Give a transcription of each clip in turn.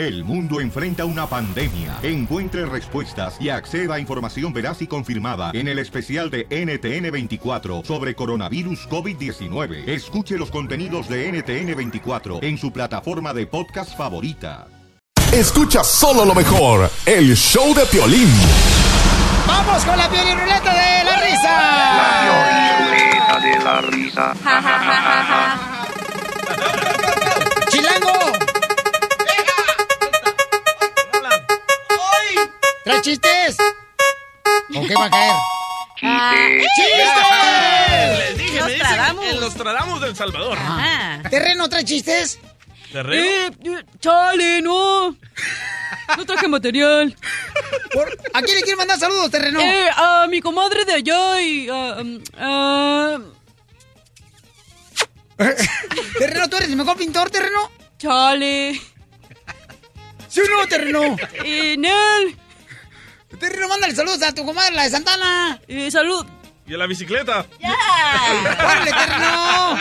El mundo enfrenta una pandemia. Encuentre respuestas y acceda a información veraz y confirmada en el especial de NTN24 sobre coronavirus COVID-19. Escuche los contenidos de NTN24 en su plataforma de podcast favorita. Escucha solo lo mejor, el show de Piolín. ¡Vamos con la Piolín Ruleta de la risa! La Ruleta de la risa. ¡Chilango! ¿Traes chistes? ¿O qué va a caer? ¡Chistes! Les dije, me dicen en los Tradamus del Salvador. ¿Terreno trae chistes? ¿Terreno? Eh, eh, chale, no. No traje material. Por- ¿A quién le quiere mandar saludos, terreno? Eh, a mi comadre de allá y a... um, a- Terreno, ¿tú eres el mejor pintor, terreno? Chale. ¿Sí o no, terreno? Eh, Nel. Terreno, mándale saludos a tu comadre, la de Santana. Eh, salud. ¿Y en la bicicleta? ¡Órale, terreno!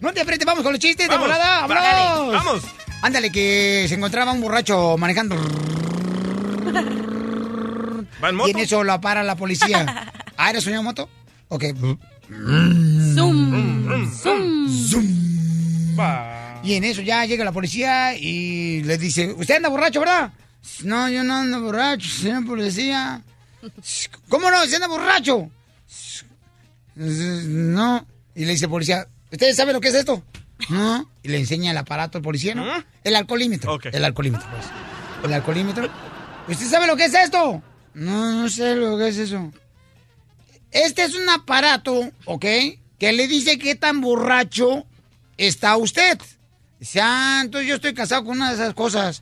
No te aprietes, vamos con los chistes de Vamos, volada, va- vámonos. vamos. Ándale, que se encontraba un borracho manejando. ¿Va en Y moto? en eso lo para la policía. ¿Ah, eres una moto? Ok. Zoom. Zoom. Va. Y en eso ya llega la policía y le dice, ¿usted anda borracho, verdad? No, yo no ando borracho, señor policía. ¿Cómo no? ¿Usted anda borracho? No. Y le dice el policía, ¿usted sabe lo que es esto? No. Y le enseña el aparato al policía, ¿no? ¿Mm? El alcoholímetro. El alcoholímetro, pues. El alcoholímetro. ¿Usted sabe lo que es esto? No, no sé lo que es eso. Este es un aparato, ¿ok? Que le dice qué tan borracho está usted. Dice, ah, entonces yo estoy casado con una de esas cosas.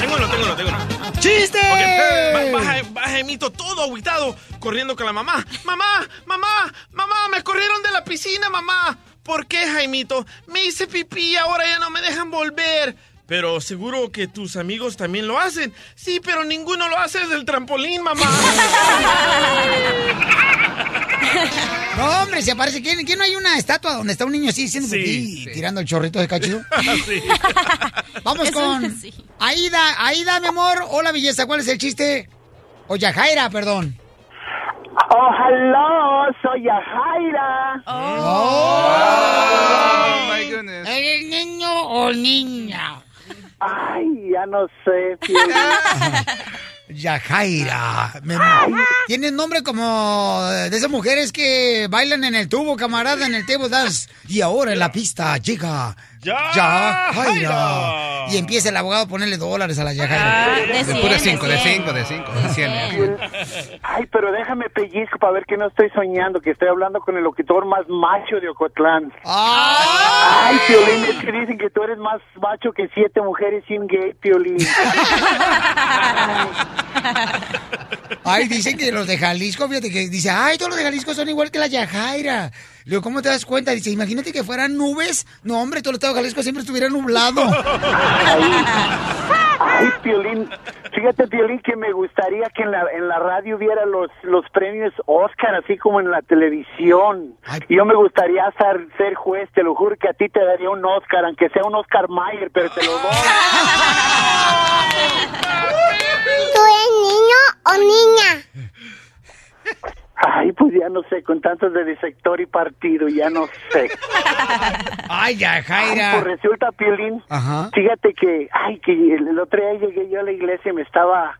Tengo no, tengo no, tengo no. ¡Chiste! Ok, va- Baja, va Jaimito todo aguitado, corriendo con la mamá. Mamá, mamá, mamá, me corrieron de la piscina, mamá. ¿Por qué, Jaimito? Me hice pipí y ahora ya no me dejan volver. Pero seguro que tus amigos también lo hacen. Sí, pero ninguno lo hace desde el trampolín, mamá. No, hombre, se aparece. ¿Quién, quién no hay una estatua donde está un niño así haciendo Sí, pipí y sí. tirando el chorrito de cachido? Sí. Vamos Eso con sí. Aida. Aida, mi amor. Hola, belleza. ¿Cuál es el chiste? O Yajaira, perdón. Oh, hello, soy Yajaira. Oh. my goodness. ¿Eres niño o niña? Ay, ya no sé. Yajaira. Me- Tienes nombre como de esas mujeres que bailan en el tubo, camarada, en el table dance. Y ahora en la pista llega Yajaira. Y empieza el abogado a ponerle dólares a la Ah, Yajaira. de De 100, pura 5, de 100. 5, de 5, de 100. Bien. Ay, pero déjame pellizco para ver que no estoy soñando, que estoy hablando con el locutor más macho de Ocotlán. ¡Ah! Ay, Piolín, es que dicen que tú eres más macho que siete mujeres sin gay, Piolín. Ay, dicen que los de Jalisco, fíjate que dice, ay, todos los de Jalisco son igual que la Yajaira. Le digo, ¿cómo te das cuenta? Dice, imagínate que fueran nubes. No, hombre, todo el estado de Jalisco siempre estuviera nublado. Ay, Piolín, fíjate, Piolín, que me gustaría que en la, en la radio hubiera los, los premios Oscar, así como en la televisión. Ay. Yo me gustaría ser, ser juez, te lo juro que a ti te daría un Oscar, aunque sea un Oscar Mayer, pero te lo doy. ¿Tú eres niño o niña? Ay, pues ya no sé, con tantos de sector y partido, ya no sé. Ay, Ay, Yajaira. pues resulta, Piolín, Ajá. fíjate que, ay, que el, el otro día llegué yo a la iglesia y me estaba,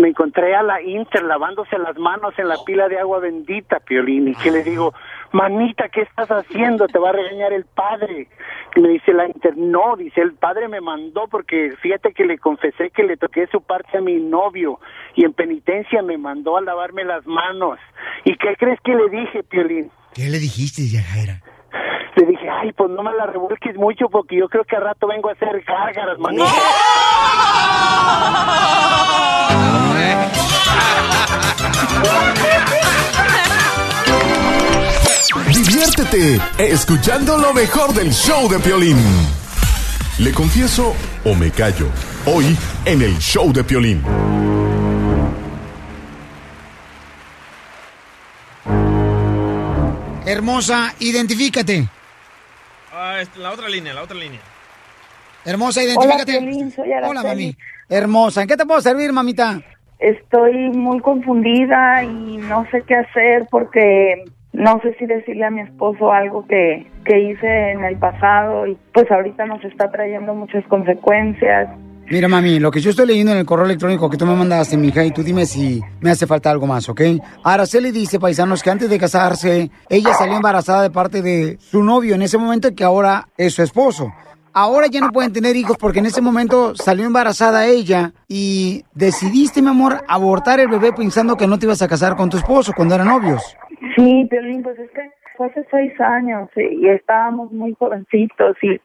me encontré a la Inter lavándose las manos en la pila de agua bendita, Piolín, y que le digo, manita, ¿qué estás haciendo? Te va a regañar el padre. Y me dice la Inter, no, dice, el padre me mandó porque fíjate que le confesé que le toqué su parte a mi novio y en penitencia me mandó a lavarme las manos. ¿Y qué crees que le dije, Piolín? ¿Qué le dijiste, Yajaira? Le dije, ay, pues no me la revuelques mucho porque yo creo que al rato vengo a hacer gárgaras, manito. Diviértete escuchando lo mejor del show de Piolín. Le confieso o me callo. Hoy en el show de Piolín. Hermosa, identifícate. Ah, este, la otra línea, la otra línea. Hermosa, Hola, identifícate. Piolín, soy Araceli. Hola, mami. Hermosa, ¿en qué te puedo servir, mamita? Estoy muy confundida y no sé qué hacer porque no sé si decirle a mi esposo algo que, que hice en el pasado y pues ahorita nos está trayendo muchas consecuencias. Mira, mami, lo que yo estoy leyendo en el correo electrónico que tú me mandaste, mija, y tú dime si me hace falta algo más, ¿ok? Araceli dice, paisanos, que antes de casarse, ella salió embarazada de parte de su novio en ese momento que ahora es su esposo. Ahora ya no pueden tener hijos porque en ese momento salió embarazada ella y decidiste, mi amor, abortar el bebé pensando que no te ibas a casar con tu esposo cuando eran novios. Sí, Piolín, pues es que fue hace seis años y, y estábamos muy jovencitos y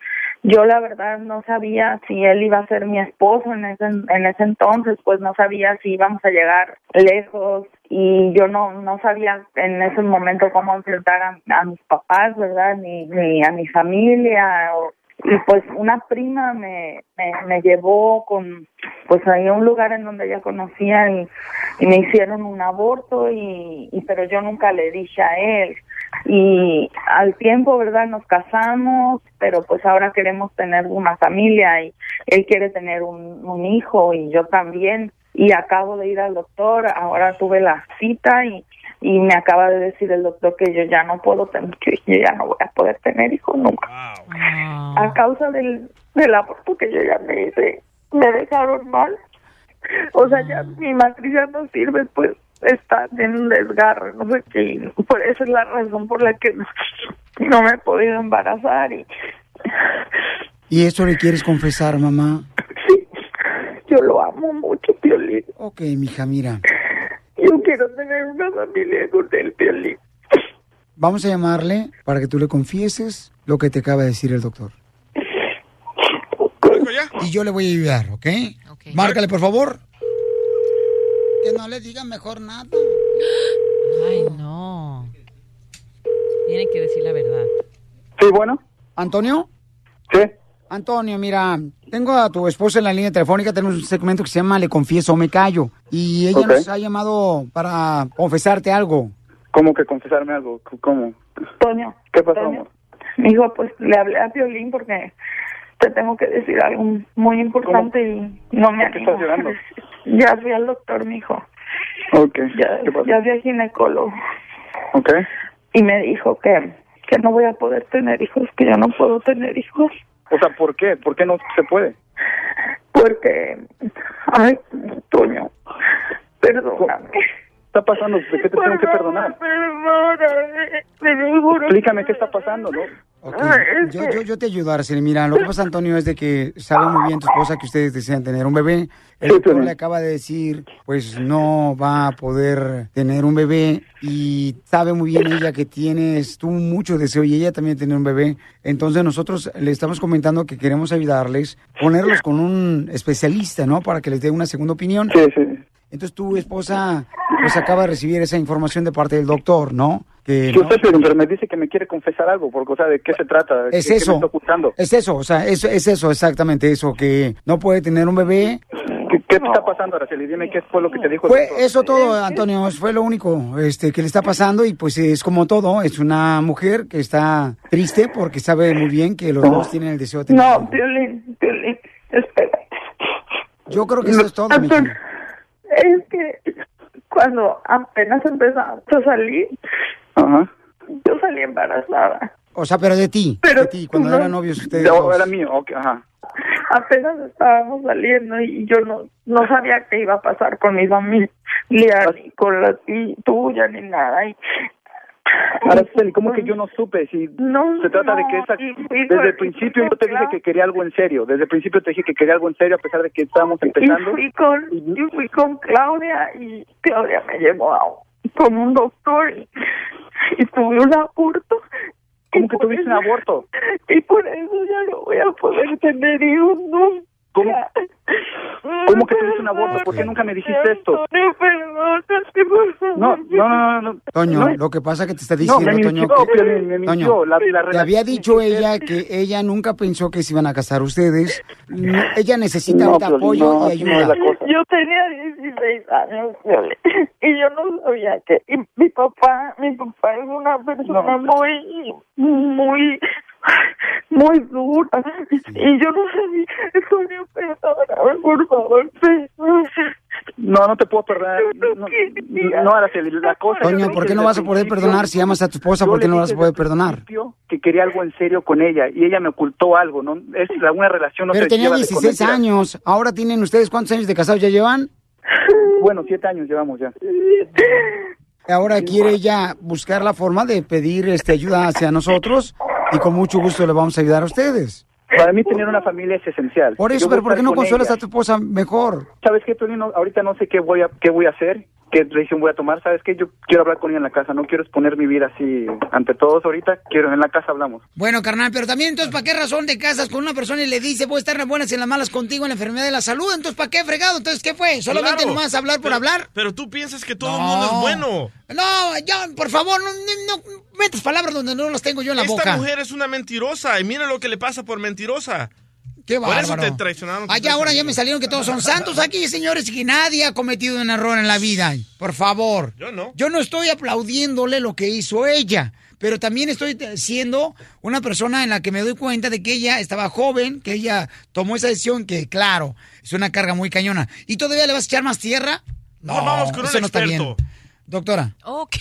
yo la verdad no sabía si él iba a ser mi esposo en ese, en ese entonces, pues no sabía si íbamos a llegar lejos y yo no no sabía en ese momento cómo enfrentar a, a mis papás, ¿verdad? Ni, ni a mi familia o- y pues una prima me, me, me llevó con pues ahí a un lugar en donde ella conocía y, me hicieron un aborto y pero yo nunca le dije a él y al tiempo verdad nos casamos pero pues ahora queremos tener una familia y él quiere tener un, un hijo y yo también. Y acabo de ir al doctor ahora tuve la cita y y me acaba de decir el doctor que yo ya no puedo tener que yo ya no voy a poder tener hijos nunca. A causa del, del aborto que yo ya me hice, me dejaron mal. O sea, ya mi matriz ya no sirve, pues está en un desgarre, no sé qué. Por esa es la razón por la que no, no me he podido embarazar y ¿Y esto le quieres confesar, mamá? yo lo amo mucho, Piolín. Ok, mija, mira. Yo quiero tener una familia con el Piolín. Vamos a llamarle para que tú le confieses lo que te acaba de decir el doctor. Y yo le voy a ayudar, ¿ok? Márcale, por favor. Que no le digan mejor nada. Ay, no. Tienen que decir la verdad. Sí, bueno. ¿Antonio? Sí. Antonio, mira, tengo a tu esposa en la línea telefónica, tenemos un segmento que se llama Le confieso o me callo. Y ella nos ha llamado para confesarte algo. ¿Cómo que confesarme algo? ¿Cómo? Toño. ¿Qué pasó, Toño. amor? Dijo, pues le hablé a Piolín porque te tengo que decir algo muy importante y no me ¿Por qué animo. estás llorando? Ya fui al doctor, mi hijo. Ok. Ya, ¿Qué pasó? ya fui al ginecólogo Ok. y me dijo que, que no voy a poder tener hijos, que yo no puedo tener hijos. O sea, ¿por qué? ¿Por qué no se puede? Porque, ay, Toño, perdóname. ¿Qué está pasando? ¿De qué te tengo que perdonar? Juro. Explícame qué está pasando, ¿no? Ok, Yo, yo, yo te ayudo, Araceli. Mira, lo que pasa, Antonio, es de que sabe muy bien tu esposa que ustedes desean tener un bebé. El doctor le acaba de decir, pues no va a poder tener un bebé y sabe muy bien ella que tienes tú mucho deseo y ella también tener un bebé. Entonces nosotros le estamos comentando que queremos ayudarles, ponerlos con un especialista, ¿no? Para que les dé una segunda opinión. Sí, sí. Entonces tu esposa pues acaba de recibir esa información de parte del doctor, ¿no? Que Yo no- sé, pero pero me dice que me quiere confesar algo, porque, o sea, ¿de qué se trata? Es ¿Qué- qué eso. me está ocultando? Es eso, o sea, es, es eso, exactamente eso, que no puede tener un bebé. ¿Qué, qué te está pasando, Araceli? Dime qué fue lo que te dijo Fue doctor. eso todo, Antonio, fue lo único este, que le está pasando y pues es como todo, es una mujer que está triste porque sabe muy bien que los dos tienen el deseo de tener. No, Piolín, Piolín, espera. Yo creo que eso es todo, mija. Es que cuando apenas empezamos a salir, Ajá. yo salí embarazada. O sea, pero de ti, de ti, cuando no- eran novios ustedes dos. era mío, ok, ajá. Apenas estábamos saliendo y yo no no sabía qué iba a pasar con mi familia, ni con la tuya, ni nada. Y, Araceli, ¿cómo que yo no supe? Si No, se trata de que esa... y Desde el principio y yo te dije que quería algo en serio. Desde el principio te dije que quería algo en serio a pesar de que estábamos y empezando. fui con y fui con Claudia y Claudia me llevó a un- con un doctor y, y tuve un aborto. ¿Cómo que tuviste un aborto? Y por eso ya no voy a poder tener hijos nunca. ¿Cómo? ¿Cómo que tuviste un aborto? ¿Por qué nunca me dijiste esto? No, no, no, no. no. Toño, No. lo que pasa que te está No, diciendo, me Toño, mintió, que- me mintió. Toño, La- la te había dicho ella que ella nunca pensó que se iban a casar ustedes. No, ella necesita No, apoyo no, y no es ayuda. la cosa. Yo tenía 16 años, y yo no sabía que y mi papá, mi papá es una persona muy, muy, muy dura y yo no sabía, Antonio, perdóname, por favor, perdóname. No, no te puedo perdonar. No, no, no, Araceli, la cosa... Toño, ¿por qué no vas a poder perdonar si amas a tu esposa? ¿Por qué no vas a poder perdonar? Que quería algo en serio con ella y ella me ocultó algo, ¿no? Es la- una relación no Pero tenía lleva de 16 con mentira. años. Ahora tienen ustedes, ¿cuántos años de casados ya llevan? Bueno, siete años llevamos ya. Ahora quiere ella buscar la forma de pedir este, ayuda hacia nosotros y con mucho gusto le vamos a ayudar a ustedes. Para mí tener una familia es esencial. Por eso, pero ¿por qué no con consuelas ella. a tu esposa mejor? ¿Sabes qué, Piolín? No, ahorita no sé qué voy a qué voy a hacer, qué decisión voy a tomar. ¿Sabes qué? Yo quiero hablar con ella en la casa. No quiero exponer mi vida así ante todos ahorita. Quiero en la casa hablamos. Bueno, carnal, pero también entonces, ¿para qué razón te casas con una persona y le dice, voy a estar en las buenas y en las malas contigo en la enfermedad de la salud? Entonces, ¿para qué fregado? Entonces, ¿qué fue? ¿Solamente Claro. nomás hablar por Pero- hablar? Pero tú piensas que todo el mundo es bueno. No, ya, por favor, no, no, no metas palabras donde no las tengo yo en la Esta boca. mujer es una mentirosa y mira lo que le pasa por mentirosa. Qué Por eso bárbaro. te traicionaron. Ay, ahora ya me salieron que todos son santos aquí, señores, y que nadie ha cometido un error en la vida. Por favor. Yo no. Yo no estoy aplaudiéndole lo que hizo ella, pero también estoy siendo una persona en la que me doy cuenta de que ella estaba joven, que ella tomó esa decisión que, claro, es una carga muy cañona. ¿Y todavía le vas a echar más tierra? No, vamos con un eso no está bien. Doctora. Ok.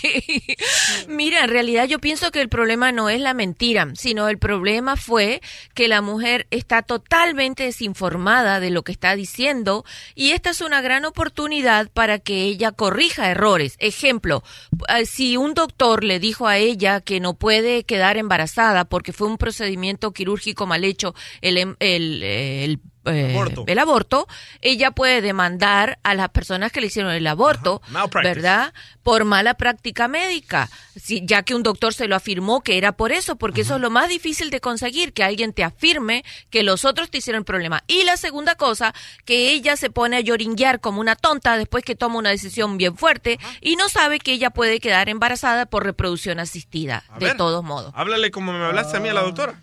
Mira, en realidad yo pienso que el problema no es la mentira, sino el problema fue que la mujer está totalmente desinformada de lo que está diciendo y esta es una gran oportunidad para que ella corrija errores. Ejemplo, eh, si un doctor le dijo a ella que no puede quedar embarazada porque fue un procedimiento quirúrgico mal hecho, el, em- el, el eh, Aborto. el aborto, ella puede demandar a las personas que le hicieron el aborto. ¿verdad? Por mala práctica médica, si, ya que un doctor se lo afirmó que era por eso, porque eso es lo más difícil de conseguir, que alguien te afirme que los otros te hicieron el problema. Y la segunda cosa, que ella se pone a lloringuear como una tonta después que toma una decisión bien fuerte y no sabe que ella puede quedar embarazada por reproducción asistida, A de ver. todos modos. Háblale como me hablaste a mí a la doctora.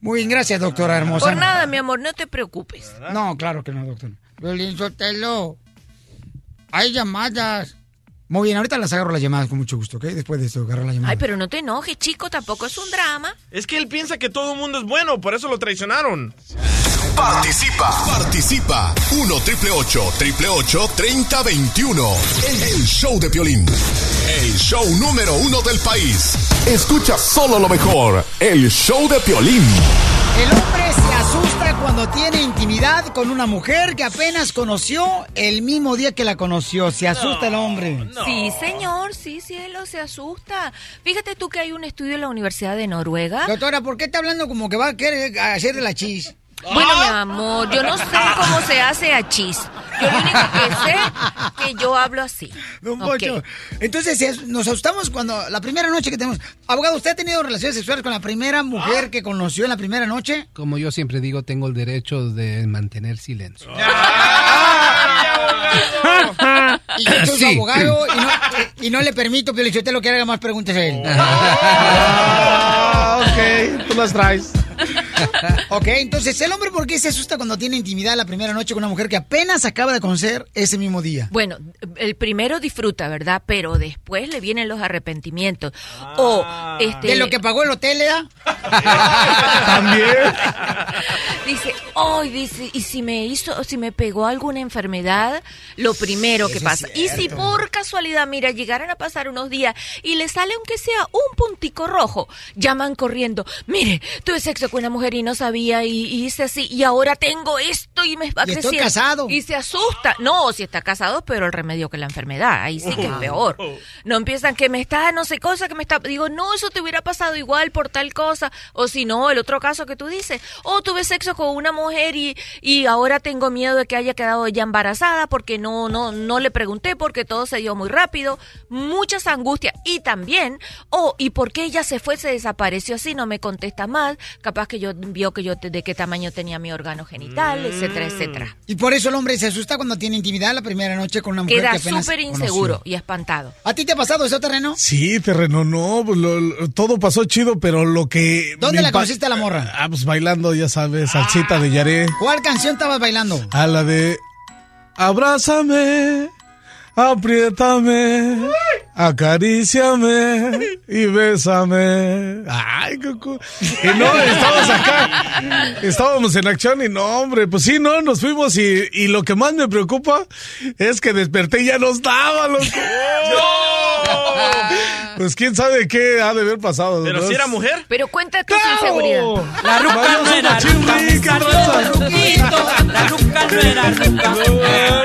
Muy bien, gracias, doctora hermosa. Por nada, mi amor, no te preocupes. No, claro que no, doctor. Violín Sotelo. Hay llamadas. Muy bien, ahorita las agarro las llamadas con mucho gusto, ¿ok? Después de esto, agarro las llamadas. Ay, pero no te enojes, chico, tampoco es un drama. Es que él piensa que todo el mundo es bueno, por eso lo traicionaron. Participa, participa. 1 triple 888 3021. El, el show de Piolín. El show número uno del país. Escucha solo lo mejor. El show de Piolín. El hombre se asusta cuando tiene intimidad con una mujer que apenas conoció el mismo día que la conoció. Se asusta el hombre. Sí, señor, sí, cielo, se asusta. Fíjate tú que hay un estudio en la Universidad de Noruega. Doctora, ¿por qué está hablando como que va a querer hacer de la chis? Bueno, mi amor, yo no sé cómo se hace a chis. Yo lo único que sé que yo hablo así. Don. Entonces es- nos asustamos cuando la primera noche que tenemos. Abogado, ¿usted ha tenido relaciones sexuales con la primera mujer que conoció en la primera noche? Como yo siempre digo, tengo el derecho de mantener silencio. Y yo soy su abogado y no, y no le permito, lo que haga más preguntas a él. Ah, ok, tú las traes. ok, entonces, ¿el hombre por qué se asusta cuando tiene intimidad la primera noche con una mujer que apenas acaba de conocer ese mismo día? Bueno, el primero disfruta, ¿verdad? Pero después le vienen los arrepentimientos. O este ¿De lo que pagó el hotel, ¿eh? También. dice, "Ay, dice, y si me hizo, si me pegó alguna enfermedad, lo primero que es pasa. Y si por casualidad, mira, llegaran a pasar unos días y le sale aunque sea un puntico rojo, llaman corriendo, mire, tuve sexo con una mujer y no sabía y, y hice así y ahora tengo esto y me va Y estoy creciendo". casado. Y se asusta. No, si está casado, pero el remedio que la enfermedad, ahí sí que es peor. No empiezan que me está, no sé cosa, que me está, digo, no, eso te hubiera pasado igual por tal cosa, o si no, el otro caso que tú dices, o tuve sexo con una mujer y, y ahora tengo miedo de que haya quedado ella embarazada porque no, no, no le pregunté porque todo se dio muy rápido, muchas angustias y también, oh, y por qué ella se fue, se desapareció así, no me contesta más, capaz que yo vio que yo te- de qué tamaño tenía mi órgano genital, etcétera, etcétera. Y por eso el hombre se asusta cuando tiene intimidad la primera noche con una mujer Queda que apenas súper conoció. inseguro y espantado. ¿A ti te ha pasado eso, terreno? Sí, terreno, no, pues lo- lo- todo pasó chido, pero lo que... ¿Dónde la conociste a la morra? Ah, pues bailando, ya sabes, salsita de Yaré. ¿Cuál canción estabas bailando? A la de... Abrázame, apriétame, Acaríciame y bésame. Ay, cucu. Y no, estábamos acá. Estábamos en acción y no, hombre, pues sí, no, nos fuimos y, y lo que más me preocupa es que desperté y ya no estaba, loco. Pues quién sabe qué ha de haber pasado. ¿Pero si era mujer? Pero cuenta tu inseguridad. La ruca no era ruca, la ruca no era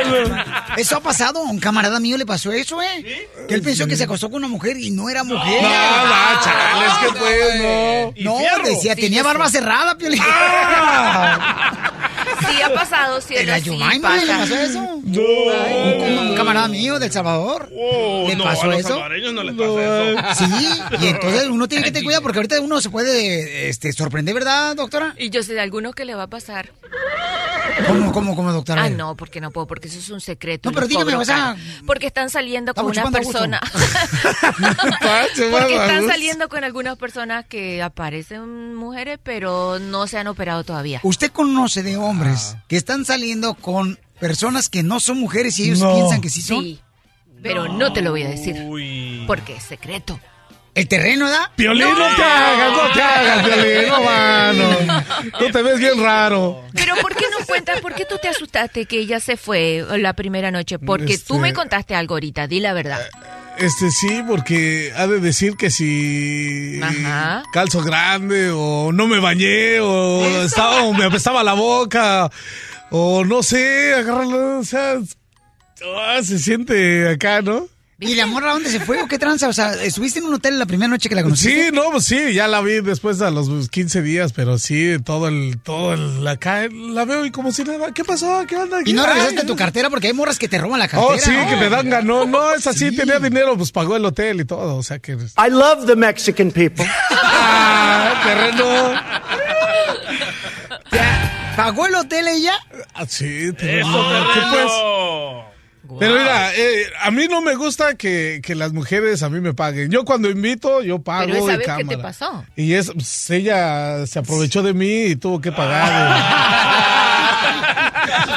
ruca. Eso ha pasado, a un camarada mío le pasó eso, ¿eh? Que él pensó que se acostó con una mujer y no era mujer. No, no, chale, es que pues, no. Decía, tenía barba cerrada, Piolín. Sí, ha pasado, ¿En cielo, la sí Yumaima le pasa. pasó eso? Un, un camarada mío del Salvador. Oh, ¿Le no, pasó a los eso? no les pasa eso. Sí, y entonces uno tiene que tener cuidado porque ahorita uno se puede este, sorprender, ¿verdad, doctora? Y yo sé de algunos que le va a pasar. ¿Cómo, cómo, cómo, doctora? Ah, no, porque no puedo, porque eso es un secreto. No, pero dígame, sea, caro. Porque están saliendo con una a persona. Porque están saliendo con algunas personas que aparecen mujeres, pero no se han operado todavía. Usted conoce de hombres que están saliendo con personas que no son mujeres y ellos No. piensan que sí son. Sí, pero no te lo voy a decir. Uy. Porque es secreto. El terreno, ¿da? Piolín, no, te hagas, no te hagas, Piolín, no, mano. Tú te ves bien raro. Pero ¿por qué no cuentas? ¿Por qué tú te asustaste que ella se fue la primera noche? Porque tú Este- me contaste algo ahorita, di la verdad. Este sí, porque ha de decir que si Ajá. calzo grande o no me bañé o, estaba, o me apestaba la boca o no sé, agarrarlo, o sea, ah, se siente acá, ¿no? ¿Y la morra dónde se fue o qué tranza? O sea, ¿estuviste en un hotel la primera noche que la conociste? Sí, no, pues sí, ya la vi después a los 15 días, pero sí, todo el, todo el, acá, la veo y como si nada, ¿qué pasó? ¿Qué onda? ¿Y no Ay, regresaste tu cartera? Porque hay morras que te roban la cartera. Oh, sí, ¿no? que me dan ganó. No, es así, tenía dinero, pues pagó el hotel y todo, o sea que... I love the Mexican people. Ah, terreno. ¿Pagó el hotel ella? Ah, sí, terreno. Eso, ¿Qué pues? Pero mira, eh, a mí no me gusta que, que las mujeres a mí me paguen. Yo cuando invito, yo pago. Pero esa y vez, ¿qué te cámara. pasó? Y es, pues, ella se aprovechó de mí y tuvo que pagar.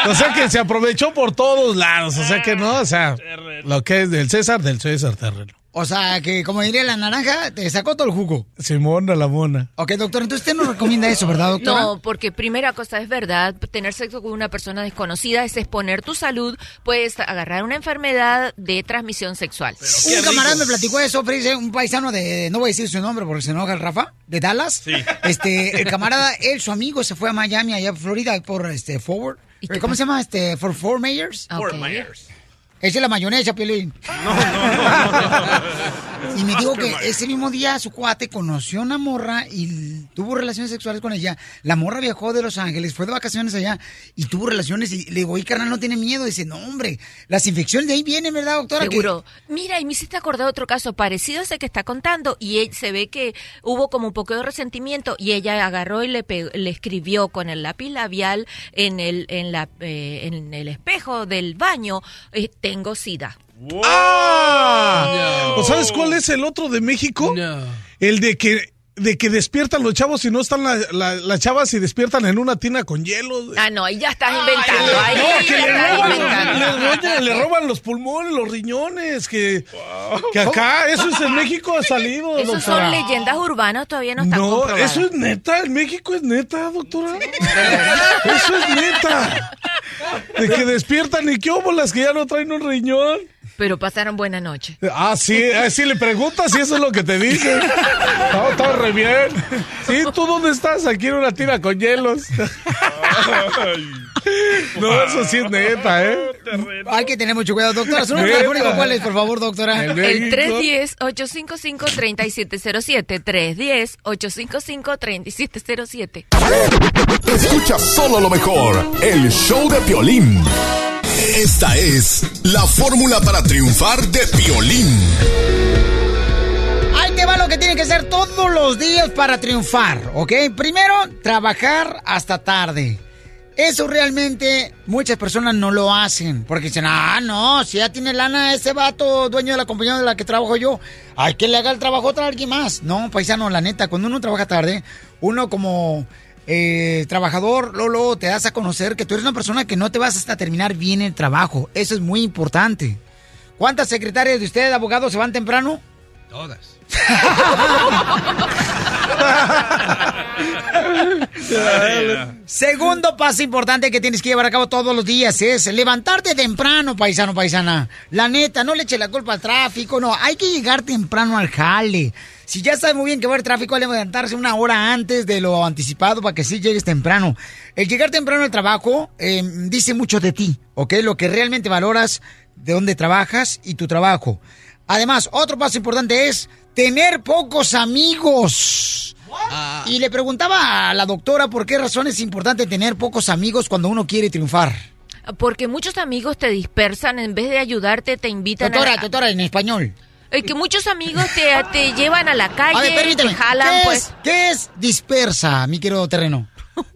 o sea que se aprovechó por todos lados. O sea que no, o sea, lo que es del César, del César terreno. O sea, que como diría la naranja, te sacó todo el jugo. Simona la mona. Ok, doctor, entonces usted no recomienda eso, ¿verdad, doctora? No, porque primera cosa es verdad, tener sexo con una persona desconocida es exponer tu salud, puedes agarrar una enfermedad de transmisión sexual. Un camarada me platicó eso, Frise, un paisano de, no voy a decir su nombre porque se enoja el Rafa, de Dallas. Sí. Este, el camarada, él, su amigo, se fue a Miami, allá en Florida, por este, Forward. ¿Y qué ¿Cómo se llama? Este, for Four Mayors. Ok. Fort Myers. Esa es la mayonesa, Piolín. Y me dijo que ese mismo día su cuate conoció a una morra y tuvo relaciones sexuales con ella. La morra viajó de Los Ángeles, fue de vacaciones allá y tuvo relaciones. Y le digo, oye, carnal, no tiene miedo. Dice, no, hombre, las infecciones de ahí vienen, ¿verdad, doctora? Que- Seguro. Mira, y me hiciste acordar otro caso parecido a ese que está contando y él- se ve que hubo como un poco de resentimiento y ella agarró y le, le escribió con el lápiz labial en el en la eh, en el espejo del baño eh, tengo sida. ¡Ah! ¿O sabes cuál es el otro de México? No. El de que de que despiertan los chavos y no están la- la- las chavas y despiertan en una tina con hielo. Ah, no, ahí ya estás inventando. Ahí No, ya que le roban, inventando. le, roban los pulmones, los riñones, que, que acá, eso es en México ha salido, Esos doctora. son leyendas urbanas, todavía no están No, comprobadas. eso es neta, en México es neta, doctora. Eso es neta. De que despiertan y qué óbolas que ya no traen un riñón. Pero pasaron buena noche. Ah, sí, ah, sí, le preguntas si eso es lo que te dice. No, está re bien. Sí, ¿tú dónde estás? Aquí en una tira con hielos. No, eso sí es neta, ¿eh? Hay que tener mucho cuidado, doctora. ¿Su número telefónico cuál es, por favor, doctora? El El México. 310-855-3707. 310-855-3707. Escucha solo lo mejor, el show de Piolín. Esta es la fórmula para triunfar de Piolín. Ahí te va lo que tiene que hacer todos los días para triunfar, ¿ok? Primero, trabajar hasta tarde. Eso realmente muchas personas no lo hacen. Porque dicen, ah, no, si ya tiene lana ese vato, dueño de la compañía de la que trabajo yo, hay que le haga el trabajo a otra alguien más. No, paisano, la neta, cuando uno trabaja tarde, uno como eh, trabajador, Lolo, te das a conocer que tú eres una persona que no te vas hasta terminar bien el trabajo. Eso es muy importante. ¿Cuántas secretarias de usted, abogados, se van temprano? Todas. Segundo paso importante que tienes que llevar a cabo todos los días es levantarte temprano, paisano, paisana. La neta, no le eche la culpa al tráfico, no, hay que llegar temprano al jale. Si ya sabes muy bien que va a haber tráfico, hay levantarse una hora antes de lo anticipado para que sí llegues temprano. El llegar temprano al trabajo eh, dice mucho de ti, ¿ok? Lo que realmente valoras de dónde trabajas y tu trabajo. Además, otro paso importante es tener pocos amigos. Y le preguntaba a la doctora por qué razón es importante tener pocos amigos cuando uno quiere triunfar. Porque muchos amigos te dispersan, en vez de ayudarte, te invitan Doctora, a... doctora, en español. Eh, que muchos amigos te, te llevan a la calle, A ver, permíteme. te jalan, ¿Qué, pues... es, ¿Qué es dispersa, mi querido terreno?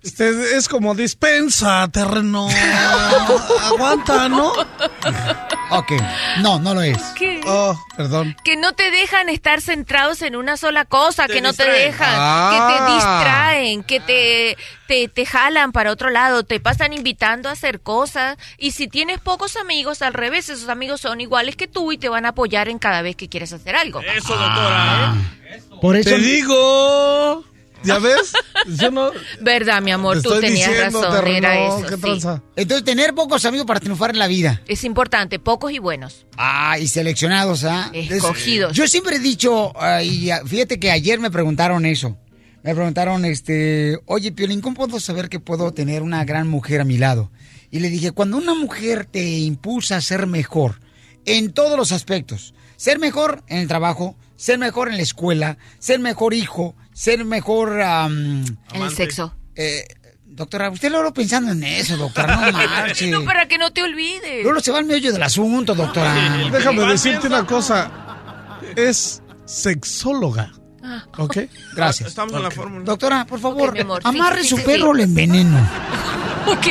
Este es como dispensa, terreno. Aguanta, ¿no? Ok, no, no lo es. ¿Qué? Oh, perdón. Que no te dejan estar centrados en una sola cosa, Te que no te dejan, Ah. que te distraen, que te, te, te jalan para otro lado, te pasan invitando a hacer cosas. Y si tienes pocos amigos, al revés, esos amigos son iguales que tú y te van a apoyar en cada vez que quieres hacer algo. Eso, doctora. Por eso... Te digo. ¿Ya ves? Yo no... Verdad, mi amor, Te tú estoy tenías diciendo, razón, era eso. ¿qué sí. tranza? Entonces, tener pocos amigos para triunfar en la vida. Es importante, pocos y buenos. Ah, y seleccionados, ¿ah? Escogidos. Yo siempre he dicho, ah, y fíjate que ayer me preguntaron eso. Me preguntaron, este, oye, Piolín, ¿cómo puedo saber que puedo tener una gran mujer a mi lado? Y le dije, cuando una mujer te impulsa a ser mejor en todos los aspectos, ser mejor en el trabajo, ser mejor en la escuela, ser mejor hijo, ser mejor... En el sexo. eh, doctora, usted luego pensando en eso, doctora, no marche. No, para que no te olvides. Luego se va al meollo del asunto, doctora. Déjame decirte una cosa. Es sexóloga. Ah. ¿Ok? Gracias. Estamos en la fórmula. Doctora, por favor, amor, amarre sí, su sí, perro, sí. le enveneno. Ok.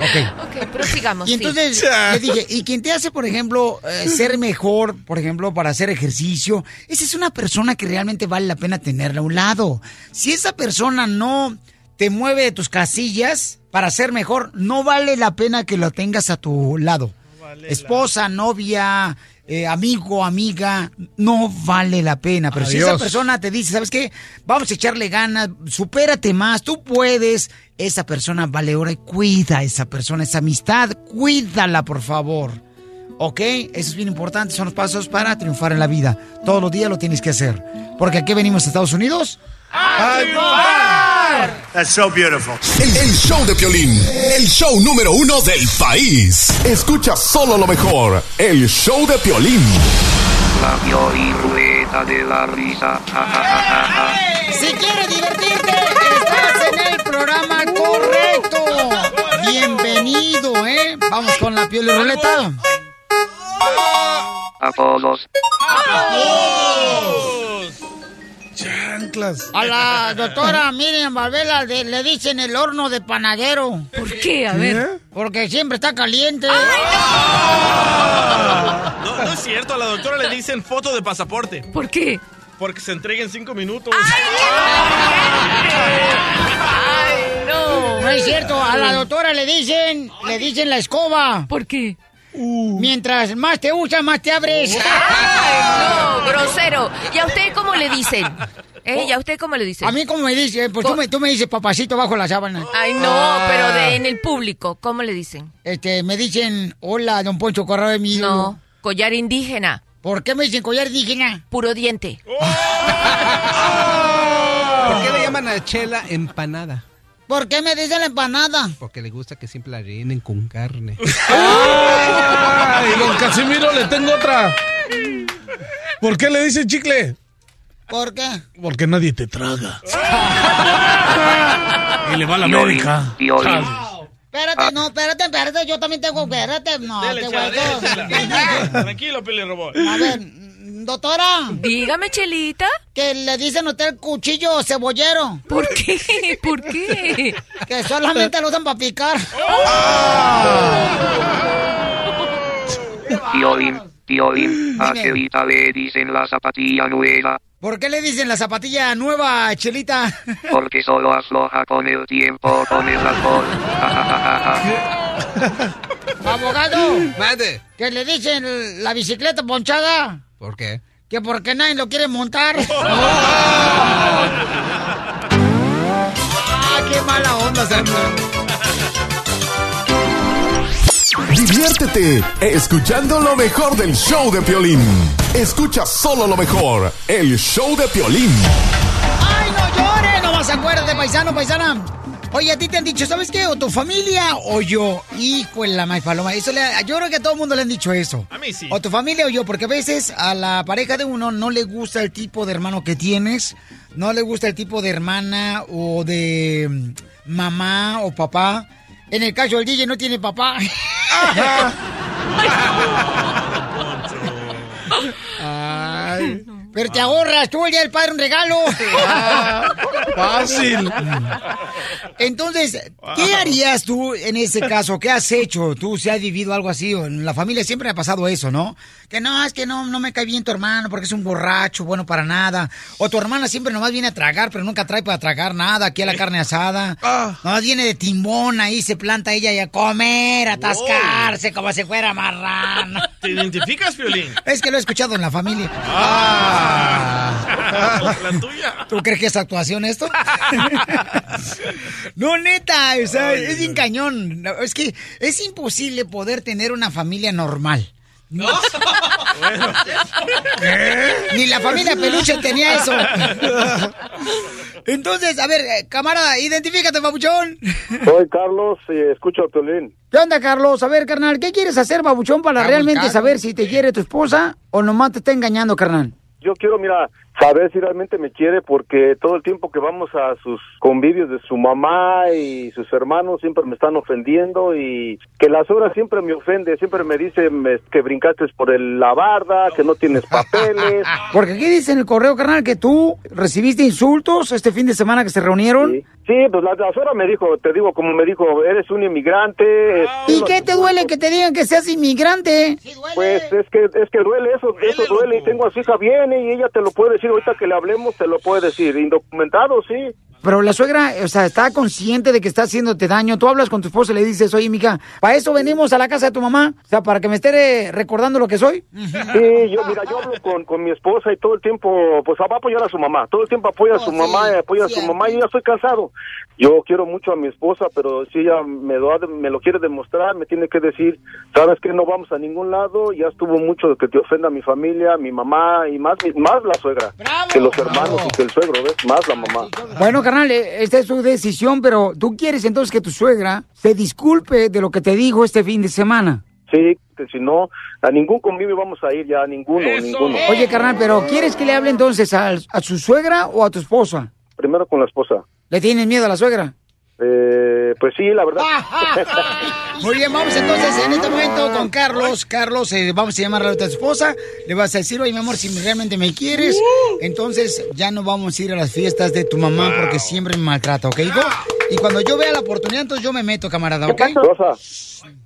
Ok. Ok, prosigamos. Y sí. entonces le dije, ¿y quién te hace, por ejemplo, eh, ser mejor, por ejemplo, para hacer ejercicio? Esa es una persona que realmente vale la pena tenerla a un lado. Si esa persona no te mueve de tus casillas para ser mejor, no vale la pena que lo tengas a tu lado. Esposa, novia, eh, amigo, amiga, no vale la pena. Pero si esa persona te dice, ¿sabes qué? Vamos a echarle ganas, supérate más, tú puedes. Esa persona vale ora y cuida a esa persona, esa amistad, cuídala, por favor. ¿Ok? Eso es bien importante, son los pasos para triunfar en la vida. Todos los días lo tienes que hacer. Porque aquí venimos a Estados Unidos. That's so beautiful. El, el show de Piolín, el show número uno del país. Escucha solo lo mejor, el show de Piolín. La Piolín Rueda de la Risa. Ja, ja, ja, ja, ja. Si quieres divertirte, estás en el programa correcto. Bienvenido, ¿eh? Vamos con la piel de ruleta. Apodos. Chanclas. A la doctora Miriam de- le dicen el horno de panadero. ¿Por qué? A ver. Porque siempre está caliente. No, no es cierto, a la doctora le dicen foto de pasaporte. ¿Por qué? Porque se entrega en cinco minutos. Ay, no. No es cierto, a la doctora le dicen, le dicen la escoba. ¿Por qué? Mientras más te usa, más te abres. Ay, no, grosero. ¿Y a usted cómo le dicen? ¿Eh? ¿Y a usted cómo le dicen? A mí como me dice, pues tú me, tú me dices papacito bajo la sábana. Ay, no, pero de, en el público, ¿cómo le dicen? Este, me dicen, hola, don Poncho Corrado de mi ídolo". No, collar indígena. ¿Por qué me dicen collar indígena? Puro diente. ¿Por qué le llaman a Chela empanada? ¿Por qué me dicen la empanada? Porque le gusta que siempre la rellenen con carne. ¡Ay, don Casimiro, le tengo otra! ¿Por qué le dicen chicle? ¿Por qué? Porque nadie te traga. y le va a la América. Espérate, no, espérate, espérate, yo también tengo, espérate, no, Dele, te chela. Tranquilo, Pili Robot. A ver, doctora. Dígame, Chelita. Que le dicen a usted el cuchillo cebollero. ¿Por qué? ¿Por qué? Que solamente lo usan para picar. Piolín, Piolín. A. Chelita le dicen la zapatilla nueva. ¿Por qué le dicen la zapatilla nueva, Chelita? Porque solo afloja con el tiempo con el alcohol. Abogado. Mande. ¿Qué le dicen la bicicleta ponchada? ¿Por qué? Que porque nadie lo quiere montar. ¡Ah, qué mala onda, Sandra! Diviértete escuchando lo mejor del show de Piolín. Escucha solo lo mejor, el show de Piolín. ¡Ay, no llores! No más acuérdate, paisano, paisana. Oye, a ti te han dicho, ¿sabes qué? O tu familia o yo. Hijo en la maíz paloma. Eso le, yo creo que a todo el mundo le han dicho eso. A mí sí. O tu familia o yo, porque a veces a la pareja de uno no le gusta el tipo de hermano que tienes, no le gusta el tipo de hermana o de mm, mamá o papá. En el caso del DJ no tiene papá. pero te ahorras tú el día del padre un regalo. Fácil. Entonces, ¿qué harías tú en ese caso? ¿Qué has hecho? Tú si has vivido algo así, o en la familia siempre ha pasado eso, ¿no? Que no, es que no, no me cae bien tu hermano porque es un borracho, bueno para nada. O tu hermana siempre nomás viene a tragar, pero nunca trae para tragar nada, aquí a la carne asada. Nomás viene de timbón ahí, se planta ella y a comer, a atascarse como si fuera marrana. ¿Te identificas, Violín? Es que lo he escuchado en la familia. Ah. La tuya. ¿Tú crees que es actuación esto? no, neta, o sea, es bien cañón. Es que es imposible poder tener una familia normal. ¿No? Ni la familia Peluche tenía eso. Entonces, a ver, camarada, identifícate, papuchón. Soy Carlos y escucho a Piolín. ¿Qué onda, Carlos? A ver, carnal, ¿qué quieres hacer, babuchón, para Estamos realmente saber si te quiere tu esposa o nomás te está engañando, carnal? Yo quiero, mira, saber si realmente me quiere porque todo el tiempo que vamos a sus convivios de su mamá y sus hermanos siempre me están ofendiendo y que la suegra siempre me ofende, siempre me dice que brincaste por el- la barda, que no tienes papeles. Porque aquí dice en el correo, carnal, que tú recibiste insultos este fin de semana que se reunieron. Sí, pues la, la suegra me dijo, te digo, como me dijo, eres un inmigrante. ¿Y qué te duele que te digan que seas inmigrante? Pues es que es que duele eso, eso duele y tengo a su hija viene y ella te lo puede decir ahorita que le hablemos te lo puede decir, indocumentado sí. Pero la suegra, o sea, está consciente de que está haciéndote daño. Tú hablas con tu esposa y le dices, oye, mija, ¿para eso venimos a la casa de tu mamá? O sea, para que me esté recordando lo que soy. Sí, yo mira, yo hablo con, con mi esposa y todo el tiempo pues va a apoyar a su mamá, todo el tiempo apoya a su mamá, y apoya a su mamá y yo ya estoy cansado. Yo quiero mucho a mi esposa, pero si ella me lo, ha de- me lo quiere demostrar, me tiene que decir, sabes que no vamos a ningún lado, ya estuvo mucho de que te ofenda mi familia, mi mamá y más más la suegra, que los hermanos y que el suegro, ¿ves? Más la mamá. Bueno, carnal, eh, esta es su decisión, pero tú quieres entonces que tu suegra se disculpe de lo que te dijo este fin de semana. Sí, que si no, a ningún convivio vamos a ir ya, a ninguno, ninguno. Oye, carnal, pero ¿quieres que le hable entonces a, a su suegra o a tu esposa? Primero con la esposa. ¿Le tienes miedo a la suegra? Eh, pues sí, la verdad. Muy bien, vamos entonces en este momento con Carlos. Carlos, eh, vamos a llamarle a tu esposa. Le vas a decir, oye, mi amor, si realmente me quieres, entonces ya no vamos a ir a las fiestas de tu mamá porque siempre me maltrata, ¿ok, hijo? Y cuando yo vea la oportunidad, entonces yo me meto, camarada, ¿ok? Rosa,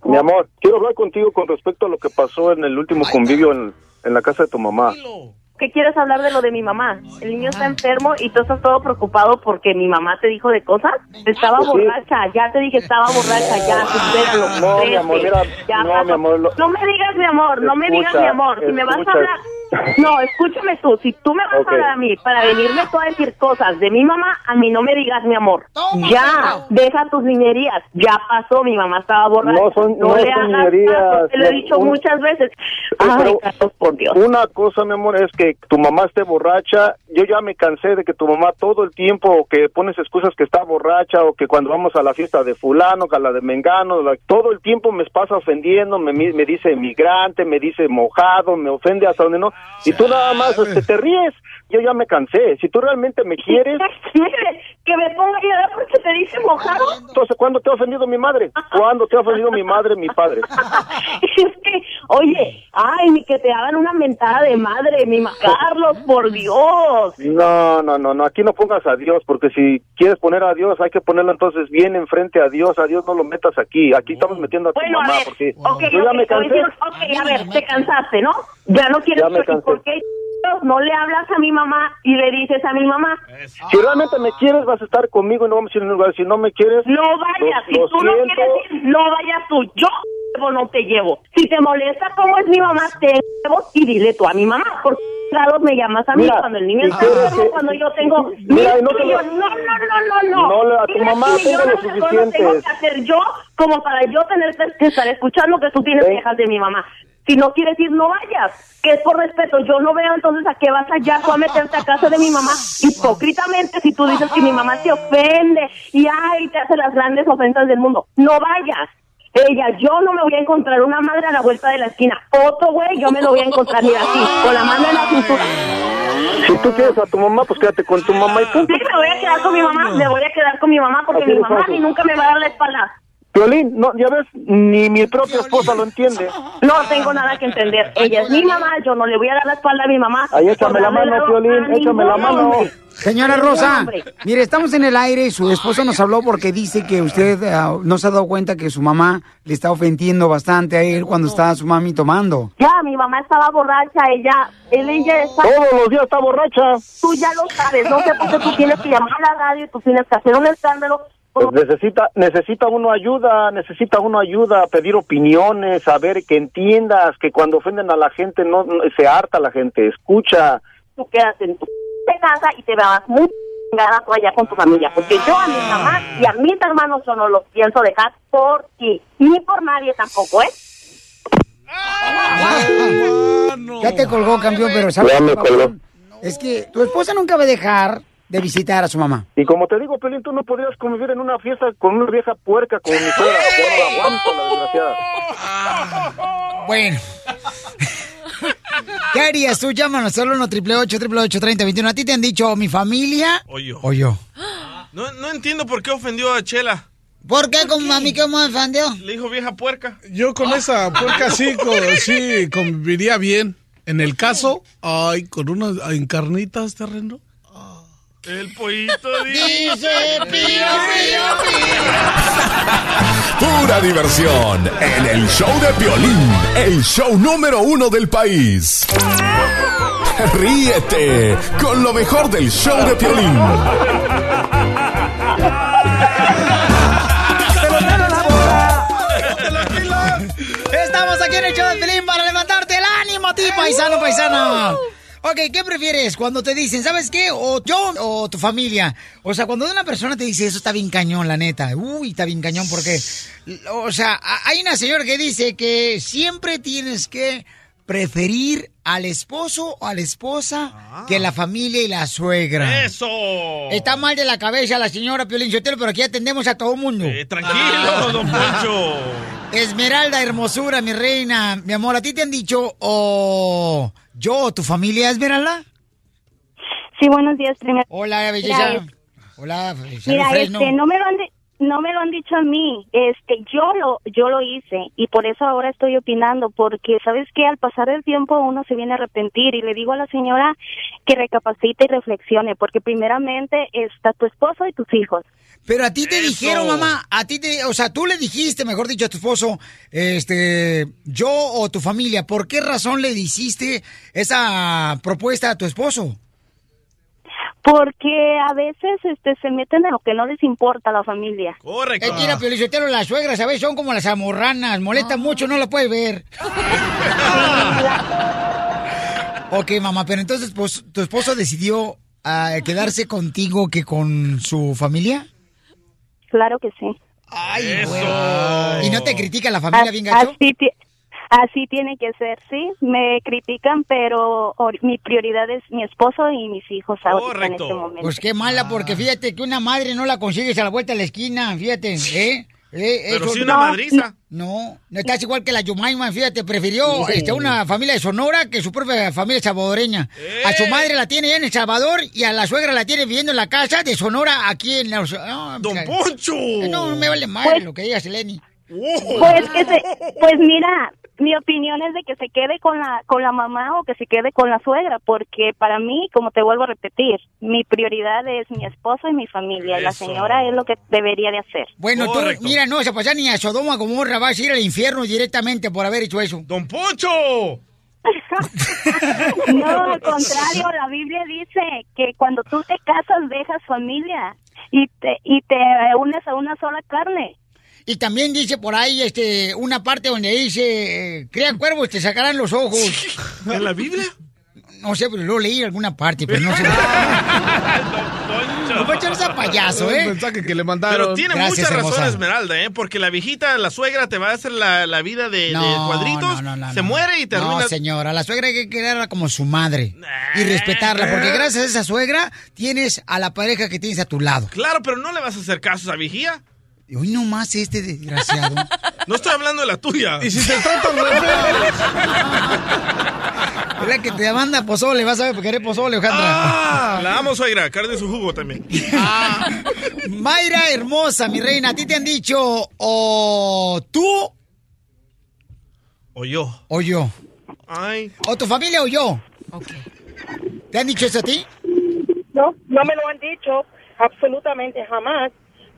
mi amor, quiero hablar contigo con respecto a lo que pasó en el último convivio en, en la casa de tu mamá. ¿Qué quieres hablar de lo de mi mamá? El niño está enfermo y tú estás todo preocupado porque mi mamá te dijo de cosas. Estaba sí. borracha, ya te dije, estaba borracha, ya, supéralo. No, mi amor, mira, ya no, mi amor, lo- No me digas mi amor, no me digas mi amor. Si me vas a hablar... No, escúchame tú, si tú me vas Ok. a hablar a mí para venirme tú a decir cosas de mi mamá, a mí no me digas mi amor. ya, deja tus niñerías, ya pasó, mi mamá estaba borracha. No son- no le hagas niñerías, caso, te lo he dicho un- muchas veces. Pero- Ay, pero Carlos, por Dios. Una cosa, mi amor, es que tu mamá esté borracha. Yo ya me cansé de que tu mamá todo el tiempo que pones excusas que está borracha o que cuando vamos a la fiesta de fulano, que a la de mengano, la- todo el tiempo me pasa ofendiendo, me, mi- me dice migrante, me dice mojado, me ofende hasta donde no. Y tú nada más este, te ríes. Yo ya me cansé. Si tú realmente me quieres... que me ponga a llorar porque te dice mojado. Entonces, ¿cuándo te ha ofendido mi madre? ¿Cuándo te ha ofendido mi madre, mi padre? Es que, oye, ay, ni que te hagan una mentada de madre, mi ma- Carlos, por Dios. No, no, no, no, aquí no pongas a Dios, porque si quieres poner a Dios, hay que ponerlo entonces bien enfrente a Dios, a Dios no lo metas aquí, aquí estamos metiendo a tu Bueno, a mamá, ver, porque yo ya me cansé. decir, ok, a ver, te cansaste, ¿no? Ya no quieres, Ya me ¿y cansé. por qué no le hablas a mi mamá y le dices a mi mamá? Si realmente me quieres, vas a estar conmigo y no vamos a ir a ningún lugar, si no me quieres... No vayas, lo- si lo tú no siento. quieres ir, no vayas tú. Yo no te llevo. Si te molesta cómo es mi mamá, te llevo y dile tú a mi mamá. ¿Por qué chingados me llamas a mí Mira, cuando el niño está enfermo, que- cuando yo tengo Mira, no te lo-? No, no, no, no, no. No, a tu mamá millones lo suficiente. tengo que hacer yo como para yo tener que estar escuchando que tú tienes quejas de mi mamá. Si no quieres ir, no vayas. Que es por respeto. Yo no veo entonces a qué vas allá tú a meterte a casa de mi mamá. Hipócritamente, si tú dices que mi mamá te ofende y ay, te hace las grandes ofensas del mundo. No vayas. Ella, yo no me voy a encontrar una madre a la vuelta de la esquina. Otro güey, yo me lo voy a encontrar, mira, así, con la mano en la cintura. Si tú quieres a tu mamá, pues quédate con tu mamá y punto. Sí, me voy a quedar con mi mamá, me voy a quedar con mi mamá porque mi mamá mí nunca me va a dar la espalda. Violín, no, ya ves, ni mi propia esposa lo entiende. No tengo nada que entender. Ella es mi mamá, yo no le voy a dar la espalda a mi mamá. Ahí échame la mano, a échame la mano. Señora Rosa, mire, estamos en el aire y su esposo nos habló porque dice que usted ah, no se ha dado cuenta que su mamá le está ofendiendo bastante a él cuando está su mami tomando. Ya, mi mamá estaba borracha, ella, él, ella está... Todos los días está borracha. Tú ya lo sabes, no sé por qué tú tienes que llamar a la radio y tú tienes que hacer un escándalo. Pues necesita, necesita uno ayuda, necesita uno ayuda, pedir opiniones, saber que entiendas que cuando ofenden a la gente no, no- se harta la gente, escucha. Tú quedas en tu casa y te vas muy chingada tú allá con tu familia. Porque yo a mi mamá y a mis hermanos yo no los pienso dejar por ti, ni por nadie tampoco, ¿eh? Ya te colgó, campeón, pero ¿sabes? Ya me colgó. Es que tu esposa nunca va a dejar de visitar a su mamá. Y como te digo, Pelín, tú no podrías convivir en una fiesta con una vieja puerca como mi suegra. Yo no la aguanto, la desgraciada. Bueno. ¿Qué harías tú? Llámanos solo 1 888 3021 ¿A ti te han dicho mi familia O yo. o yo? No, no entiendo por qué ofendió a Chela. ¿Por qué con mami que me ofendió? Le dijo vieja puerca. Yo con esa puerca sí, co- sí conviviría bien. En el caso, ay, con unas en carnitas terreno. El pollito dice pío, Pura diversión en el show de Piolín, el show número uno del país. Ríete con lo mejor del show de Piolín. Estamos aquí en el show de Pelín para levantarte el ánimo a ti, paisano, paisana. Ok, ¿qué prefieres cuando te dicen, ¿sabes qué? O yo o tu familia. O sea, cuando una persona te dice, eso está bien cañón, la neta. Uy, está bien cañón porque... O sea, hay una señora que dice que siempre tienes que preferir al esposo o a la esposa que la familia y la suegra. ¡Eso! Está mal de la cabeza la señora Piolín Sotelo, pero aquí atendemos a todo el mundo. Eh, tranquilo, don Poncho. Esmeralda, hermosura, mi reina. Mi amor, ¿a ti te han dicho o yo o tu familia, Esmeralda? Sí, buenos días, primero. Hola, belleza. Mira, Hola, Mira, Fresno. este, no me lo han no me lo han dicho a mí, este, yo lo, yo lo hice y por eso ahora estoy opinando, porque sabes que al pasar el tiempo uno se viene a arrepentir y le digo a la señora que recapacite y reflexione, porque primeramente está tu esposo y tus hijos. Pero a ti te dijeron, mamá, a ti te, o sea, tú le dijiste, mejor dicho, a tu esposo, este, yo o tu familia, ¿por qué razón le hiciste esa propuesta a tu esposo? Porque a veces este se meten en lo que no les importa a la familia. Correcto. Es que la Piolichotelo, las suegras, ¿sabes? Son como las amorranas, molestan mucho, no lo puedes ver. ok, mamá, pero entonces, pues, ¿tu esposo decidió ah, quedarse contigo que con su familia? Claro que sí. Ay, güey. ¿Y no te critica la familia bien gacho? Así, ti- así tiene que ser, sí. Me critican, pero mi prioridad es mi esposo y mis hijos ahorita en este momento. Pues qué mala, porque fíjate que una madre no la consigues a la vuelta de la esquina, fíjate, ¿eh? Eh, Pero eso- sí una madriza. No, no estás igual que la Yumaima, fíjate, prefirió Sí. este, una familia de Sonora que su propia familia salvadoreña. A su madre la tiene ya en El Salvador y a la suegra la tiene viviendo en la casa de Sonora aquí en la... No, ¡Don Poncho! No, me vale mal Pues- lo que digas, Eleni. Pues que se, pues mira, mi opinión es de que se quede con la con la mamá o que se quede con la suegra, porque para mí, como te vuelvo a repetir, mi prioridad es mi esposo y mi familia. y La señora es lo que debería de hacer. Bueno, tú, mira, no, se pasa ni a Sodoma como Gomorra, vas a ir al infierno directamente por haber hecho eso. ¡Don Poncho! No, al contrario, la Biblia dice que cuando tú te casas dejas familia y te y te unes a una sola carne. Y también dice por ahí este una parte donde dice, eh, crea cuervos, te sacarán los ojos. ¿En la Biblia? No sé, pero lo leí en alguna parte, pero no sé. No puede echarse a payaso, ¿eh? Un mensaje que le mandaron. Pero tiene Gracias, mucha razón hermosa. Esmeralda, ¿eh? Porque la viejita, la suegra, te va a hacer la, la vida de, de No, cuadritos, no, no, no, se no. muere y te No, arruina. señora, la suegra hay que quererla como su madre y respetarla, porque gracias a esa suegra tienes a la pareja que tienes a tu lado. Claro, pero no le vas a hacer caso a esa vigía. Y hoy nomás este desgraciado. No estoy hablando de la tuya. Y si te tratan ¿Verdad que te manda pozole? Vas a ver, porque eres pozole, Ojandra. Ah, la amo, suegra. Carne su jugo también. Mayra hermosa, mi reina, a ti te han dicho o tú O yo. o yo. Ay. O tu familia o yo. ¿Te han dicho eso a ti? No, no me lo han dicho absolutamente jamás,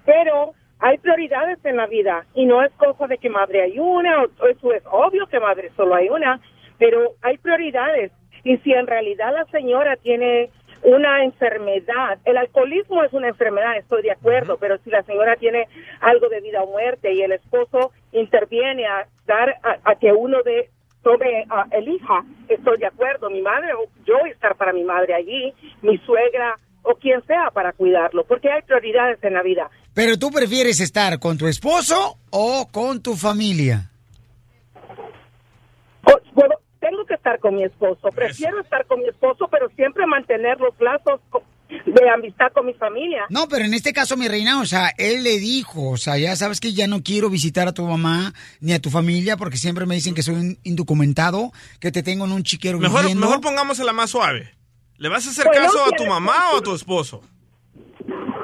pero hay prioridades en la vida y no es cosa de que madre hay una, o- eso es obvio que madre solo hay una, pero hay prioridades. Y si en realidad la señora tiene una enfermedad, el alcoholismo es una enfermedad, estoy de acuerdo, pero si la señora tiene algo de vida o muerte y el esposo interviene a dar a, a que uno de tome, a- elija, estoy de acuerdo, mi madre yo estar para mi madre allí, mi suegra o quien sea para cuidarlo, porque hay prioridades en la vida. Pero tú prefieres estar con tu esposo o con tu familia. O- bueno, tengo que estar con mi esposo, prefiero estar con mi esposo, pero siempre mantener los lazos de amistad con mi familia. No, pero en este caso, mi reina, o sea, él le dijo, o sea, ya sabes que ya no quiero visitar a tu mamá ni a tu familia porque siempre me dicen que soy un indocumentado, que te tengo en un chiquero Mejor, viviendo. mejor pongámosela más suave. ¿Le vas a hacer Bueno, caso a tu mamá o a tu esposo?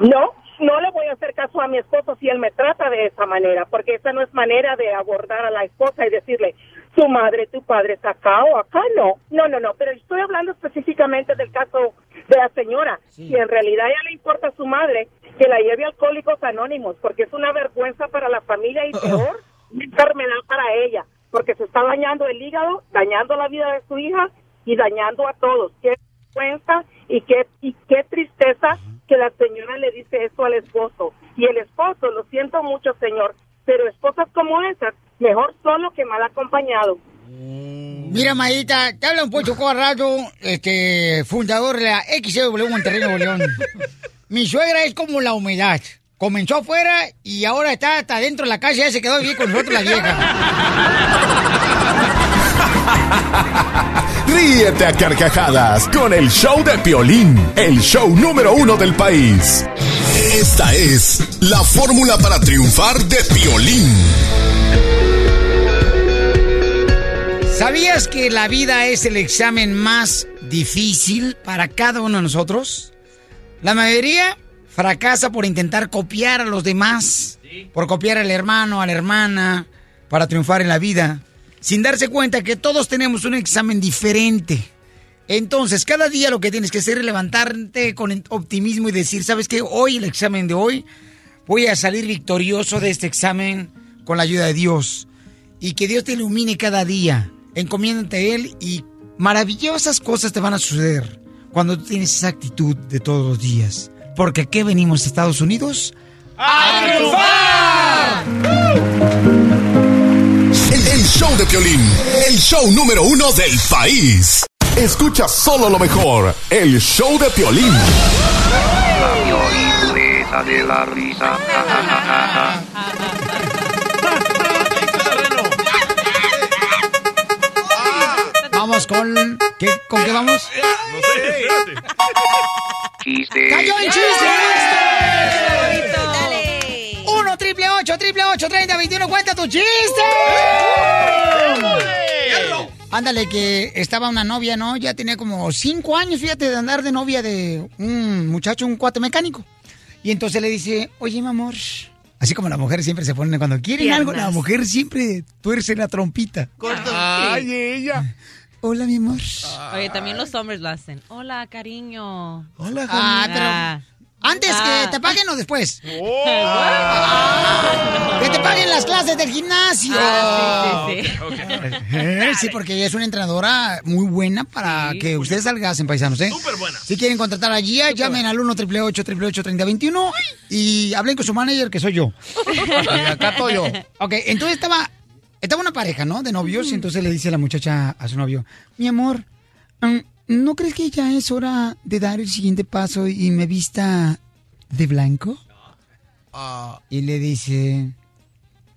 No, no le voy a hacer caso a mi esposo si él me trata de esa manera, porque esa no es manera de abordar a la esposa y decirle, tu madre, tu padre está acá o acá, no. No, no, no, pero estoy hablando específicamente del caso de la señora. Si en realidad a ella le importa a su madre, que la lleve a Alcohólicos Anónimos, porque es una vergüenza para la familia y peor, enfermedad para ella, porque se está dañando el hígado, dañando la vida de su hija y dañando a todos. Qué vergüenza y qué, y qué tristeza que la señora le dice eso al esposo. Y el esposo, lo siento mucho, señor, pero esposas como esas, mejor solo que mal acompañado. Mira, Maíta, te habla un Pocho Corrado, este, fundador de la XW Monterrey Nuevo León. Mi suegra es como la humedad. Comenzó afuera y ahora está hasta dentro de la casa, ya se quedó bien con nosotros la vieja. Ríete a carcajadas con el show de Piolín, el show número uno del país. Esta es la fórmula para triunfar de Piolín. ¿Sabías que la vida es el examen más difícil para cada uno de nosotros? La mayoría fracasa por intentar copiar a los demás, por copiar al hermano, a la hermana, para triunfar en la vida, sin darse cuenta que todos tenemos un examen diferente. Entonces, cada día lo que tienes que hacer es levantarte con optimismo y decir, ¿sabes qué? Hoy, el examen de hoy, voy a salir victorioso de este examen con la ayuda de Dios. Y que Dios te ilumine cada día. Encomiéndate a Él y maravillosas cosas te van a suceder cuando tú tienes esa actitud de todos los días. Porque aquí venimos a Estados Unidos ¡A El, el show de Piolín, el show número uno del país. Escucha solo lo mejor, el show de Piolín. La de la risa. Vamos con... ¿qué, ¿Con qué vamos? No sé, espérate. Chiste. ¡Cayó en chiste! ¡Uno, triple ocho, triple ocho, treinta, veintiuno! ¡Cuenta tu chiste! Ándale, que estaba una novia, ¿no? Ya tenía como cinco años, fíjate, de andar de novia de un muchacho, un cuate mecánico. Y entonces le dice, oye, mi amor... Así como las mujeres siempre se ponen cuando quieren algo, la mujer siempre tuerce la trompita. Ay, ella. Hola, mi amor. Oye, también los hombres lo hacen. Hola, cariño. Hola, Ah, pero- Ah. ¿Antes Ah. que te paguen o después? Ah. ¿Que te paguen las clases del gimnasio. Ah, sí, sí, sí. Eh, sí, porque ella es una entrenadora muy buena para que ustedes salgan en paisanos, ¿eh? Súper buena. Si quieren contratar a Gia, llamen al 1 888 3021 y hablen con su manager, que soy yo. Y acá estoy yo. Ok, entonces estaba, estaba una pareja, ¿no? De novios, y entonces le dice la muchacha a su novio, mi amor, mm, ¿no crees que ya es hora de dar el siguiente paso y me vista de blanco? Ah, y le dice,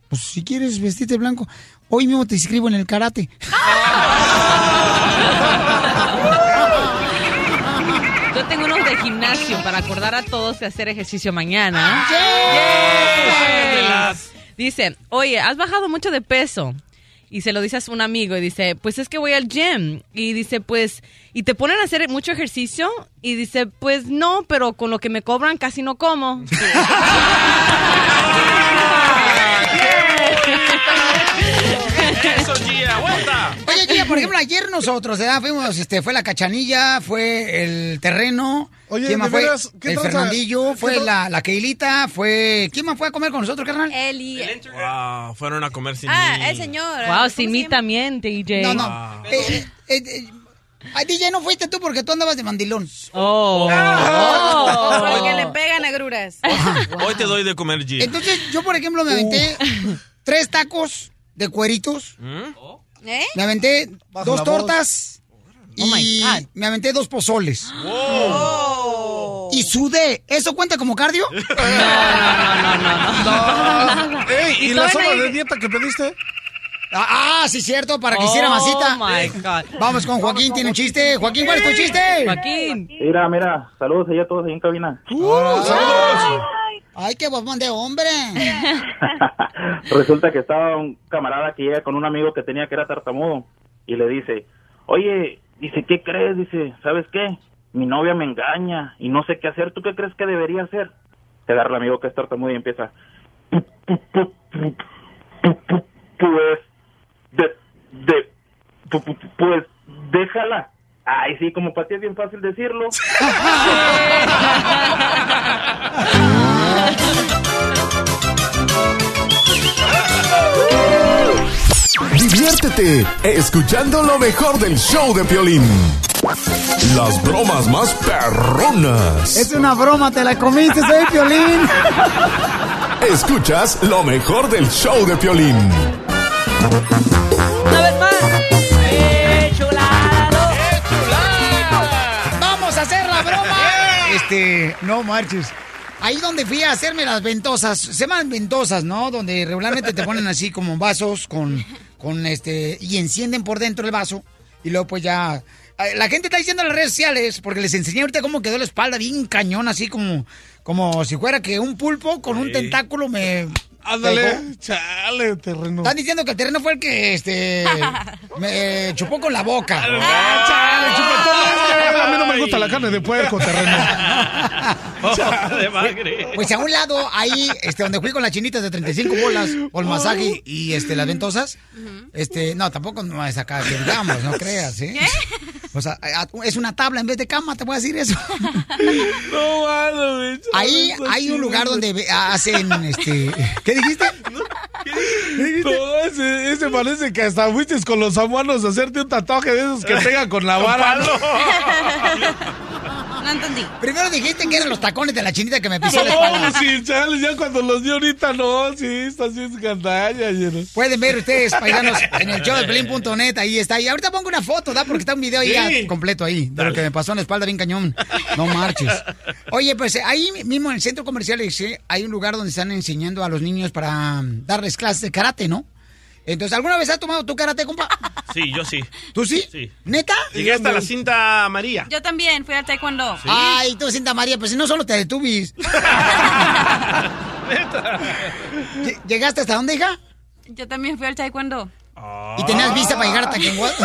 pues si quieres vestirte de blanco, hoy mismo te inscribo en el karate. Yo tengo unos de gimnasio para acordar a todos de hacer ejercicio mañana. Pásatelas. Dice, oye, has bajado mucho de peso. Y se lo dice a un amigo y dice, pues es que voy al gym. Y dice, pues, ¿y te ponen a hacer mucho ejercicio? Y dice, pues no, pero con lo que me cobran casi no como. Eso, Gia, vuelta. Oye, Gia, por ejemplo, ayer nosotros, ¿verdad? Fuimos, este, fue la cachanilla, fue el terreno. Oye, ¿quién más fue? veras, ¿qué el? Fernandillo, ¿Qué fue la, la Keilita, fue. ¿Quién más fue a comer con nosotros, carnal? Eli. Wow, fueron a comer sin Ah, mí. el señor. Wow, sin mí también, DJ. No, no. Eh, eh, eh, eh, ay, DJ, no fuiste tú porque tú andabas de mandilón. Oh. Porque le pegan agruras. Hoy te doy de comer, Gia. Entonces, yo, por ejemplo, me aventé tres tacos de cueritos. ¿Mm? ¿Eh? Me aventé dos tortas. Oh my Y God. me aventé dos pozoles. Oh. Y sudé. ¿Eso cuenta como cardio? Ey, ¿y, Y la todavía sopa no- de dieta que pediste? Ah, ah, sí, cierto, para que hiciera Oh, masita. my God. Vamos con Joaquín, tiene un chiste. Joaquín, ¿cuál es tu chiste? Joaquín. Mira, mira, saludos allá a todos ahí en cabina. Ay, qué bobón de hombre. Resulta que estaba un camarada que llega con un amigo que tenía que era tartamudo y le dice, oye, dice, ¿qué crees? Dice, ¿sabes qué? Mi novia me engaña y no sé qué hacer. ¿Tú qué crees que debería hacer? Se agarra el amigo que es tartamudo y empieza, pues, de, de, pu- pu- pues, déjala. Ay, sí, como para ti es bien fácil decirlo. Diviértete escuchando lo mejor del show de Piolín. Las bromas más perronas. Es una broma, te la comiste, soy violín. Escuchas lo mejor del show de Piolín. Una vez más. Este, no marches. Ahí donde fui a hacerme las ventosas, se llaman ventosas, ¿no? Donde regularmente te ponen así como vasos con, con este, y encienden por dentro el vaso. Y luego pues ya, eh, la gente está diciendo en las redes sociales, porque les enseñé ahorita cómo quedó la espalda bien cañón, así como, como si fuera que un pulpo con un tentáculo me... Ándale, chale, terreno. Están diciendo que el terreno fue el que, este, me chupó con la boca. Ah, chale, chupetón, A mí no me gusta la carne de puerco, terreno. de magre. Pues a un lado, ahí, este, donde fui con las chinitas de 35 bolas, por el masaje y este, las ventosas, este, no, tampoco no es acá, que digamos, no creas, ¿eh? O sea, a- es una tabla en vez de cama, te voy a decir eso. No, mano. Ahí hay un lugar donde hacen, este, ¿qué dijiste? No, ese, ese parece que hasta fuiste con los samuanos a hacerte un tatuaje de esos que pega con la vara. ¿no? Entendí. Primero dijiste que eran los tacones de la chinita que me pisó la espalda. No, sí, chale, ya cuando los dio ahorita, no, sí, está así escandalla. Pueden ver ustedes, paisanos, en el show de Pelín.net, ahí está. Y ahorita pongo una foto, ¿da? Porque está un video ahí Sí. ya completo ahí, de lo que me pasó en la espalda bien cañón. No marches. Oye, pues ahí mismo en el centro comercial hay un lugar donde están enseñando a los niños para darles clases de karate, ¿no? Entonces, ¿alguna vez has tomado tu karate, compa? Sí, yo sí. ¿Tú sí? Sí. ¿Neta? Llegué hasta la cinta amarilla. Yo también fui al taekwondo. Ay, tú, Cinta María, pues si no solo te detubis. Lle- ¿Llegaste hasta dónde, hija? Yo también fui al taekwondo. ¿Y tenías vista para llegar a Taekwondo?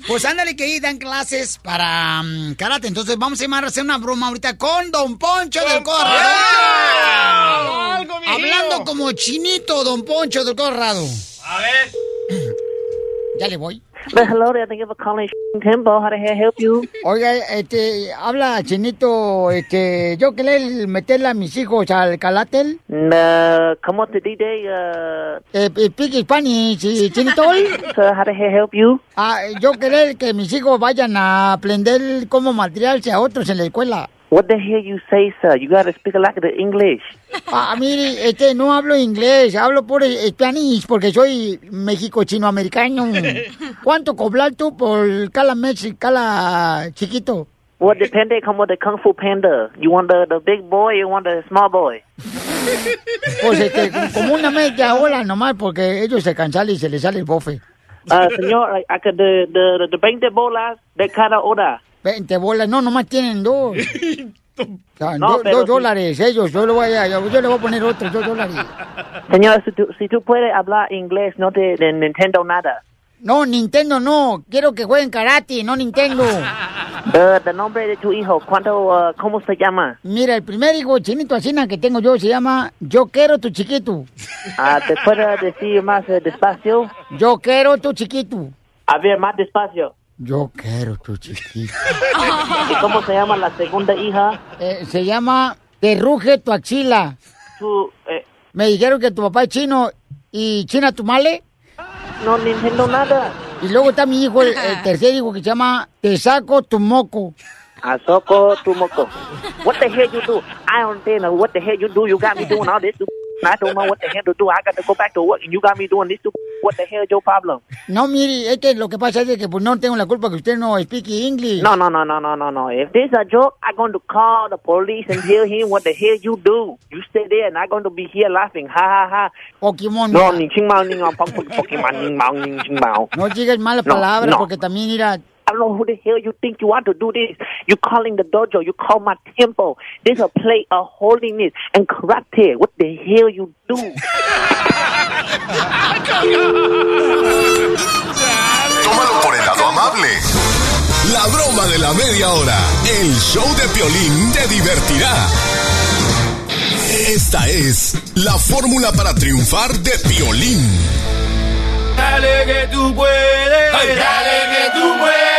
pues ándale que ahí dan clases para mm, karate. Entonces vamos a llamar a hacer una broma ahorita con Don Poncho del Corrado. Algo. Hablando como chinito, Don Poncho del Corrado. A ver. Ya le voy. But hello there, thank you for calling Tempo. How the hell help you? Oiga, este, habla Chinito, este, yo quería meterle a mis hijos al calatel. Uh, come on to DJ. Uh, Eh, eh, speak Spanish, eh, Chinito. Sir, how the hell help you? Ah, yo quería que mis hijos vayan a aprender cómo materialse a otros en la escuela. What the hell you say, sir? You gotta speak like the English. Ah, mire, este, no hablo inglés, hablo por Spanish porque soy México-chino-americano. ¿Cuánto cobrar tú por cala Mexi, cala chiquito? What depende como the Kung Fu Panda? You want the, the big boy or you want the small boy? Pues este, como una media hora nomás porque ellos se cansan y se les sale el bofe. Uh, señor, I, I could, the, the, the 20 bolas de cada hora. 20 bolas, no, nomás tienen dos. O sea, No, dos sí. dólares, ellos, yo le voy a, yo, yo le voy a poner otros dos dólares. Señor, si tú, si tú puedes hablar inglés, no te de Nintendo nada. No, Nintendo no, quiero que jueguen karate, no Nintendo. Uh, the nombre de tu hijo, ¿cuánto, uh, cómo se llama? Mira, el primer hijo chinito asina que tengo yo se llama Yo quiero tu chiquito. Ah, ¿Te puedo decir más eh, despacio? Yo quiero tu chiquito. A ver, más despacio. Yo quiero tu chiquito. ¿Y cómo se llama la segunda hija? Eh, se llama Te ruge tu axila. Tu, eh, Me dijeron que tu papá es chino y China tu male. No entiendo nada. Y luego está mi hijo, el, el tercer hijo que se llama Te saco tu moco. Asoko Tumoko. What the hell you do? I don't understand what the hell you do. You got me doing all this. I don't know what the hell to do. I got to go back to work and you got me doing this. What the hell is your problem? No, mire, es que lo que pasa es que pues no tengo la culpa que usted no speak English. No, no, no, no, no, no, no. If this a joke, I'm going to call the police and tell him what the hell you do. You stay there and I'm going to be here laughing. Ha, ha, ha. Pokemon. No, ni ching mao, ni Pokemon, ni mao, ni ching mao. No digas malas No, palabras no. porque también mira, I don't know who the hell you think you want to do this. You calling the dojo. You call my temple. This a play of holiness and karate. What the hell you do? Tómalo por el lado amable. La broma de la media hora. El show de Piolín te divertirá. Esta es la fórmula para triunfar de Piolín. Dale que tú puedes, dale que tú puedes.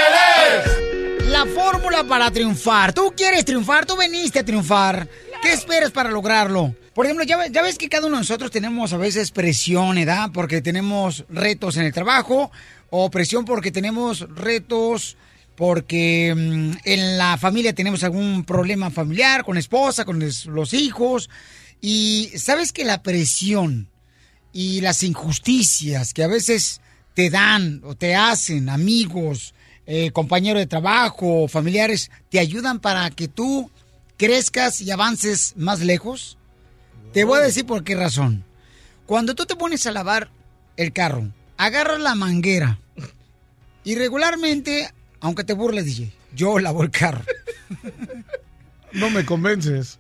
La fórmula para triunfar. Tú quieres triunfar, tú veniste a triunfar. ¿Qué esperas para lograrlo? Por ejemplo, ya, ve- ya ves que cada uno de nosotros tenemos a veces presión, ¿verdad? Porque tenemos retos en el trabajo o presión porque tenemos retos porque mm, en la familia tenemos algún problema familiar con la esposa, con los hijos. Y sabes que la presión y las injusticias que a veces te dan o te hacen amigos, eh, compañeros de trabajo, familiares, te ayudan para que tú crezcas y avances más lejos? Te voy a decir por qué razón. Cuando tú te pones a lavar el carro, agarras la manguera y regularmente, aunque te burles, DJ, yo lavo el carro. No me convences.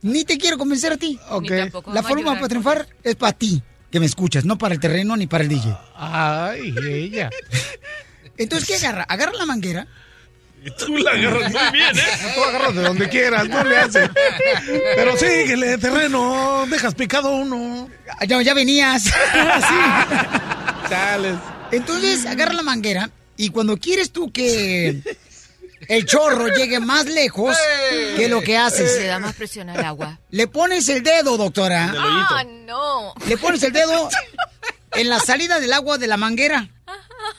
Ni te quiero convencer a ti. Ok. La fórmula para triunfar es para ti, que me escuchas, no para el terreno ni para el DJ. Ay, ella. Entonces, ¿qué agarra? Agarra la manguera. Tú la agarras muy bien, ¿eh? Tú agarras de donde quieras, no le haces. Pero síguele, terreno, dejas picado uno. Ya, ya venías. Chales. Entonces, agarra la manguera y cuando quieres tú que el chorro llegue más lejos, ¿qué es lo que haces? Le da más presión al agua. Le pones el dedo, doctora. Ah, no. Le pones el dedo en la salida del agua de la manguera.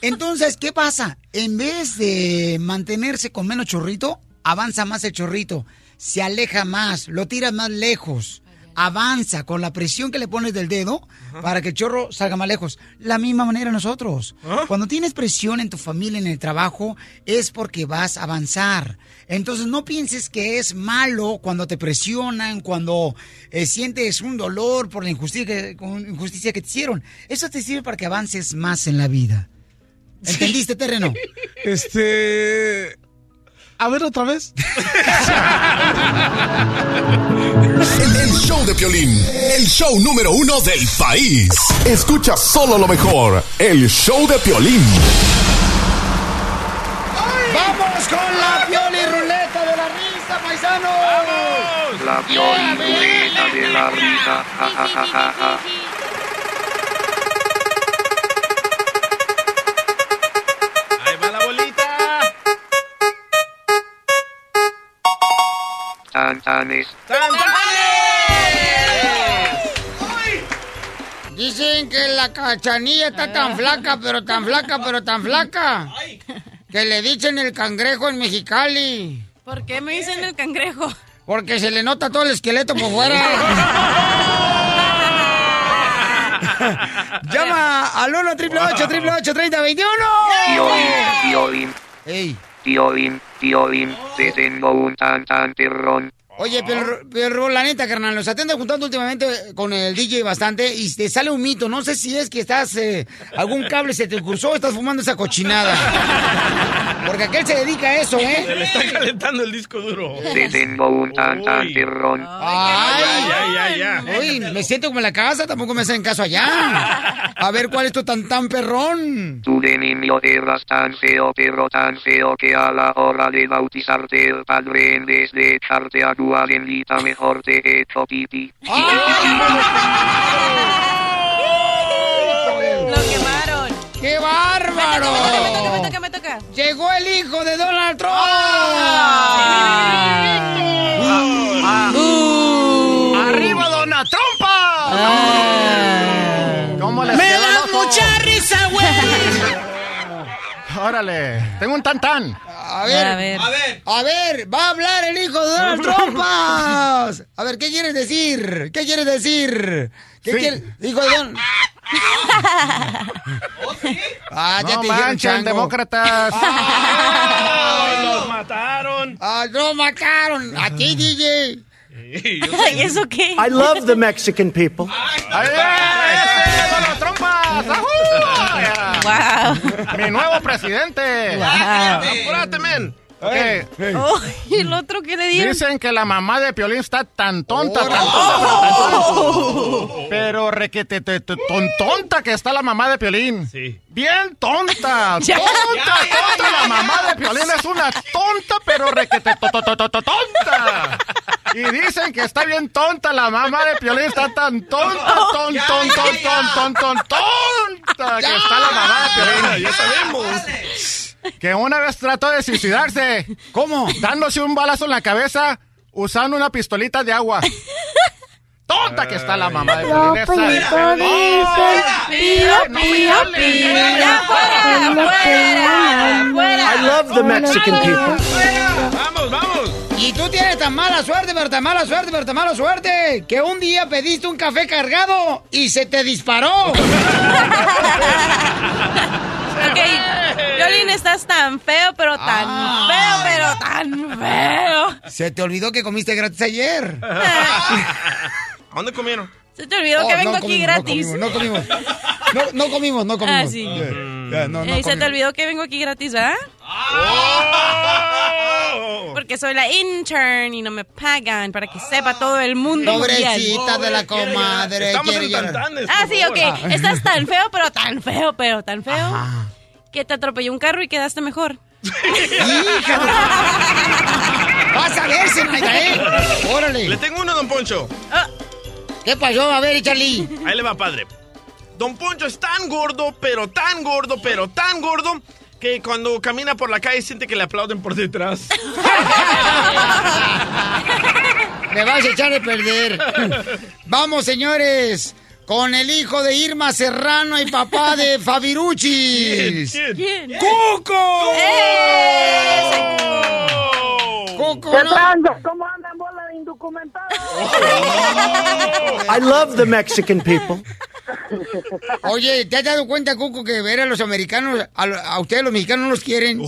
Entonces, ¿qué pasa? En vez de mantenerse con menos chorrito, avanza más el chorrito, se aleja más, lo tiras más lejos, avanza con la presión que le pones del dedo para que el chorro salga más lejos. La misma manera nosotros. Cuando tienes presión en tu familia, en el trabajo, es porque vas a avanzar. Entonces no pienses que es malo cuando te presionan, cuando eh, sientes un dolor por la injusticia que, injusticia que te hicieron. Eso te sirve para que avances más en la vida. ¿Entendiste, terreno? Este. A ver otra vez. El, el show de Piolín, el show número uno del país. Escucha solo lo mejor, el show de Piolín. ¡Vamos con la pioli ruleta de la risa, paisanos! La violeta de la risa. Tantanes. Dicen que la cachanilla está tan flaca, pero tan flaca, pero tan flaca. Que le dicen el cangrejo en Mexicali. ¿Por qué me dicen el cangrejo? Porque se le nota todo el esqueleto por fuera. Llama al 1 888 3021 Piolín, Piolín. Ey. Piolín, Piolín, te tengo un tan tan perrón. Oye, pero, pero la neta, carnal, nos atiende juntando últimamente con el DJ bastante y te sale un mito. No sé si es que estás, eh, algún cable se te cruzó o estás fumando esa cochinada. Porque aquel se dedica a eso, Se ¿eh? le está calentando el disco duro. Te tengo un tan tan perrón. Ay, ay, ay, ay. Uy, me siento como en la casa, tampoco me hacen caso allá. A ver, ¿cuál es tu tan tan perrón? Tú de niño eras tan feo, pero tan feo que a la hora de bautizarte el padre en vez de echarte agua bendita mejor te he hecho pipí. Lo quemaron. ¡Qué bárbaro! Me toca, me toca, me toca, me toca. Llegó el hijo de Donald Trump. ¡Arriba, Órale, tengo un tantán. A ver, a ver, a ver, va a hablar el hijo de Donald Trump. A ver, ¿qué quieres decir? ¿Qué quieres decir? ¿Qué Sí. quieres? Hijo de Donald. Ah, ya no te manchen, demócratas. ¡Los mataron! Ah, no mataron. A ti, DJ. ¿Y eso qué? I love the Mexican people. ¡Ay, ese, Dona Trompa! Wow. ¡Mi nuevo presidente! ¡Apúrate, men! Ok. Oh, ¿Y el otro qué le dieron? Dicen que la mamá de Piolín está tan tonta, tan tonta, pero tan tonta. Pero requete te- te- ton- tonta que está la mamá de Piolín. Sí. Bien tonta. Ya. Tonta, tonta. La mamá de Piolín es una tonta, pero requete to- to- to- to- to- tonta. Y dicen que está bien tonta. La mamá de Piolín está tan tonta, ton, ton, ton, ton, ton, ton, tonta que está la mamá de Piolín. Ya sabemos. Que una vez trató de suicidarse. ¿Cómo? Dándose un balazo en la cabeza usando una pistolita de agua. Tonta que está la mamá de Piolín. esa. Pío, pío, pío. Afuera, afuera, afuera. I love the Mexican people. ¡Vamos, vamos! Y tú tienes tan mala suerte, pero tan mala suerte, pero tan mala suerte, que un día pediste un café cargado y se te disparó. Ok, Violín, estás tan feo, pero tan Ah. feo, pero tan feo. Se te olvidó que comiste gratis ayer. ¿A dónde comieron? Se te olvidó Oh, que vengo no aquí gratis. No comimos, no comimos. No, no comimos, no comimos. Ah, sí. Ya, no, no Ey, se te olvidó que vengo aquí gratis, ¿verdad? Porque soy la intern y no me pagan para que sepa todo el mundo. mundial. Pobrecita de la comadre. Estamos en. Tantanes, Ah, sí, ok. Estás tan feo, pero tan feo, pero tan feo. Que te atropelló un carro y quedaste mejor. Hija Vas a ver, Zenaida, ¿eh? Órale. Le tengo uno, don Poncho. ¿Qué pasó? A ver, Charlie. Ahí le va, padre. Don Poncho es tan gordo, pero tan gordo, pero tan gordo, que cuando camina por la calle siente que le aplauden por detrás. Me vas a echar de perder. Vamos, señores. Con el hijo de Irma Serrano y papá de Fabiruchis. ¿Quién? ¡Cuco! ¡Cuco! ¿Qué no- tranza? ¿Cómo andan indocumentados? I love the Mexican people. Oye, ¿te has dado cuenta, Cuco, que ver a los americanos, a, lo- a ustedes los mexicanos no los quieren?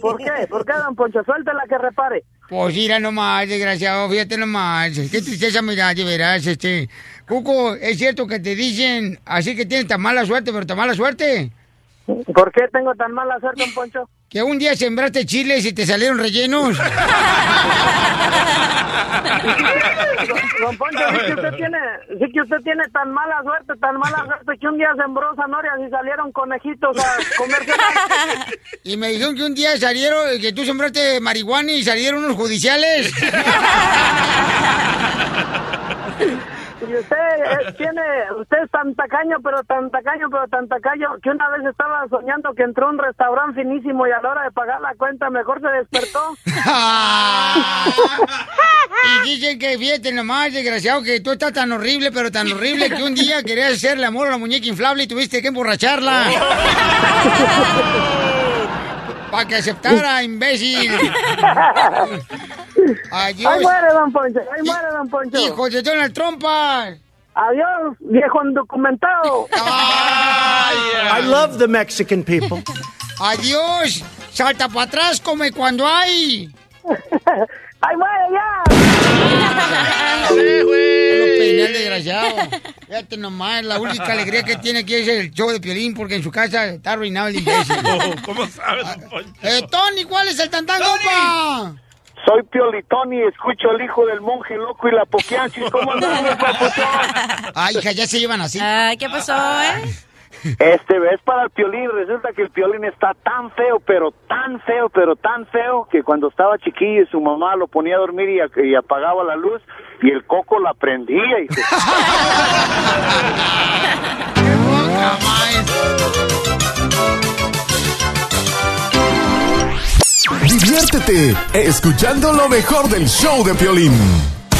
¿Por qué? ¿Por qué, don Poncho? Suéltela que repare. Pues mira nomás, desgraciado, fíjate nomás. Qué tristeza me da, de veras, este. Cuco, ¿es cierto que te dicen así que tienes tan mala suerte, pero tan mala suerte? ¿Por qué tengo tan mala suerte, don Poncho? Que un día sembraste chiles y te salieron rellenos. Don Poncho, sí que usted tiene, sí que usted tiene tan mala suerte, tan mala suerte que un día sembró zanahorias y salieron conejitos a comerse. Y me dijeron que un día salieron, que tú sembraste marihuana y salieron unos judiciales. Y usted eh, tiene, usted es tan tacaño, pero tan tacaño, pero tan tacaño, que una vez estaba soñando que entró a un restaurante finísimo y a la hora de pagar la cuenta mejor se despertó. Y dicen que fíjate nomás, desgraciado, que tú estás tan horrible, pero tan horrible que un día querías hacerle amor a la muñeca inflable y tuviste que emborracharla. Para que aceptara, imbécil. Adiós. Ahí muere, don Poncho, ahí muere, don Poncho. Hijo de Donald Trumpa. Adiós, viejo indocumentado. I love the Mexican people. Adiós. Salta para atrás, come cuando hay. ¡Ay, muere ya! Lo peiné el desgraciado. Fíjate nomás, la única alegría que tiene aquí es el show de Piolín, porque en su casa está arruinado el imbécil. ¿Cómo sabes, don Poncho? Eh, Tony, ¿cuál es el tantán, compa? Soy Piolitón y escucho al hijo del monje loco y la poquianchis. ¿Cómo andamos, papuchón? Ay, hija, ya se llevan así. Ay, ¿qué pasó, eh? Este, es para el piolín. Resulta que el piolín está tan feo, pero tan feo, pero tan feo, que cuando estaba chiquillo y su mamá lo ponía a dormir y, y apagaba la luz, y el coco la prendía. hijo. Diviértete escuchando lo mejor del show de Piolín.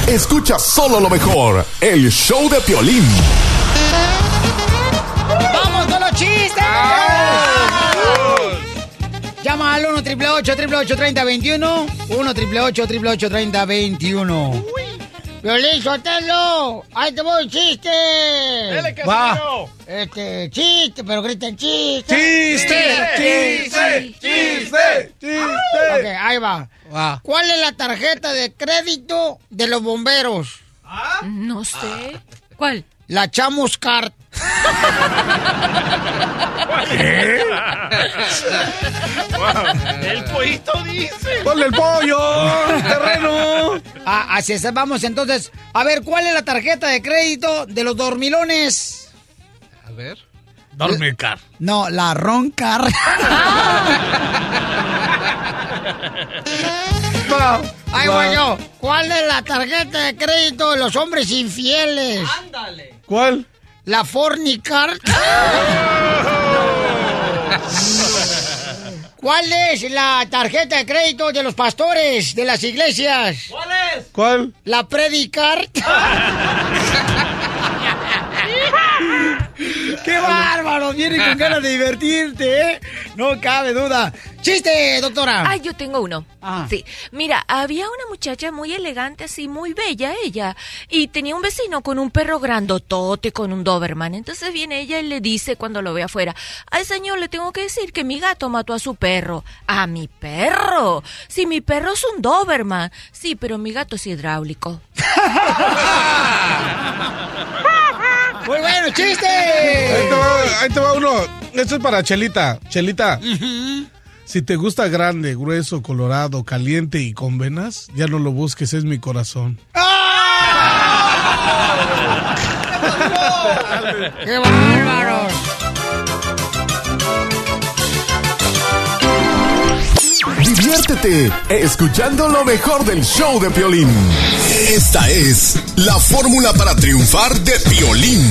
Escucha solo lo mejor, el show de Piolín. ¡Vamos con los chistes! Llama al 1 888 3021 1 888 3021 Violín Sotelo, ahí te voy chiste. Dele, Casimiro. Este, chiste, pero griten chiste. Chiste, chiste, chiste, chiste. Ok, ahí va. ¿Cuál es la tarjeta de crédito de los bomberos? No sé. ¿Cuál? La Chamos Card. El pollito dice. ¡Ponle el pollo! ¡Terreno! Ah, así es, vamos entonces. A ver, ¿cuál es la tarjeta de crédito de los dormilones? A ver. Dormicar. No, la Roncar. Ahí Va. voy yo. ¿Cuál es la tarjeta de crédito de los hombres infieles? ¿Cuál? La Fornicar. ¿Cuál es la tarjeta de crédito de los pastores de las iglesias? ¿Cuál es? ¿Cuál? La Predicar. ¡Qué bárbaro! Viene con ganas de divertirte, ¿eh? No cabe duda. ¡Chiste, doctora! Ay, yo tengo uno. Sí. Mira, había una muchacha muy elegante, así, muy bella ella. Y tenía un vecino con un perro grandotote, con un Doberman. Entonces viene ella y le dice cuando lo ve afuera, ay señor, le tengo que decir que mi gato mató a su perro. ¿A mi perro? Si mi perro es un Doberman. Sí, pero mi gato es hidráulico. ¡Muy bueno, chiste! Ahí te, va, ahí te va uno. Esto es para Chelita. Chelita. Si te gusta grande, grueso, colorado, caliente y con venas, ya no lo busques, es mi corazón. ¡Qué bárbaro! Diviértete escuchando lo mejor del show de Piolín. Esta es la fórmula para triunfar de Piolín.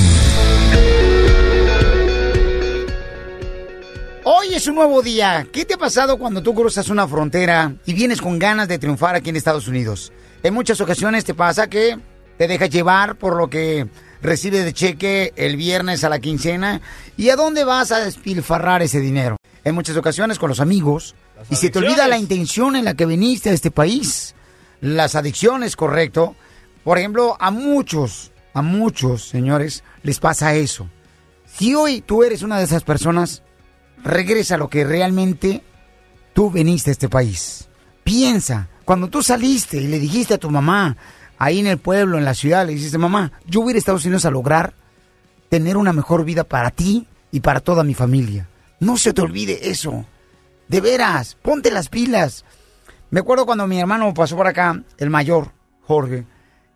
Hoy es un nuevo día. ¿Qué te ha pasado cuando tú cruzas una frontera y vienes con ganas de triunfar aquí en Estados Unidos? En muchas ocasiones te pasa que te dejas llevar por lo que recibes de cheque el viernes a la quincena y a dónde vas a despilfarrar ese dinero. En muchas ocasiones con los amigos y se te olvida la intención en la que viniste a este país. Las adicciones, correcto. Por ejemplo, a muchos, a muchos, señores, les pasa eso. Si hoy tú eres una de esas personas, regresa a lo que realmente tú veniste a este país. Piensa, cuando tú saliste y le dijiste a tu mamá, ahí en el pueblo, en la ciudad, le dijiste, mamá, yo voy a ir a Estados Unidos a lograr tener una mejor vida para ti y para toda mi familia. No se te olvide eso. De veras, ponte las pilas. Me acuerdo cuando mi hermano pasó por acá, el mayor, Jorge,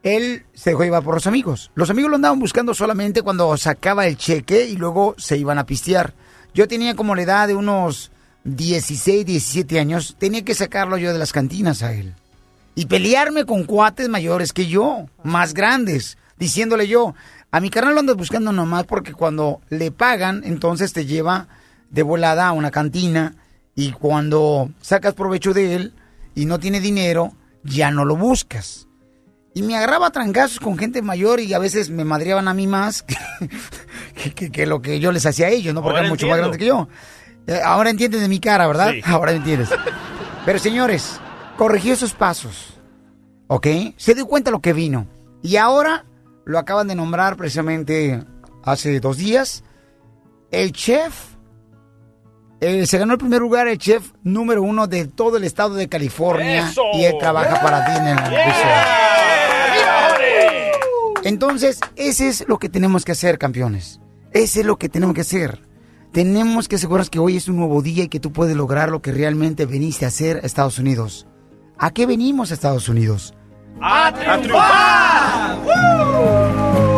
él se dejó llevar por los amigos. Los amigos lo andaban buscando solamente cuando sacaba el cheque y luego se iban a pistear. Yo tenía como la edad de unos 16, 17 años, tenía que sacarlo yo de las cantinas a él. Y pelearme con cuates mayores que yo, más grandes. diciéndole yo, a mi carnal lo andas buscando nomás porque cuando le pagan, entonces te lleva de volada a una cantina y cuando sacas provecho de él y no tiene dinero, ya no lo buscas. Y me agarraba trancazos con gente mayor y a veces me madreaban a mí más que, que- que lo que yo les hacía a ellos, ¿no? Porque Ahora eran mucho más grandes que yo. Eh, ahora entiendes de mi cara, ¿verdad? Sí. Ahora entiendes. Pero señores, corrigió esos pasos. ¿Ok? Se dio cuenta lo que vino. Y ahora lo acaban de nombrar precisamente hace dos días. El chef. Eh, se ganó el primer lugar el chef número uno de todo el estado de California. ¡Eso! Y él trabaja para Disneyland Resort. Entonces, ese es lo que tenemos que hacer, campeones. Ese es lo que tenemos que hacer. Tenemos que asegurarnos que hoy es un nuevo día y que tú puedes lograr lo que realmente veniste a hacer a Estados Unidos. ¿A qué venimos a Estados Unidos? ¡A triunfar! El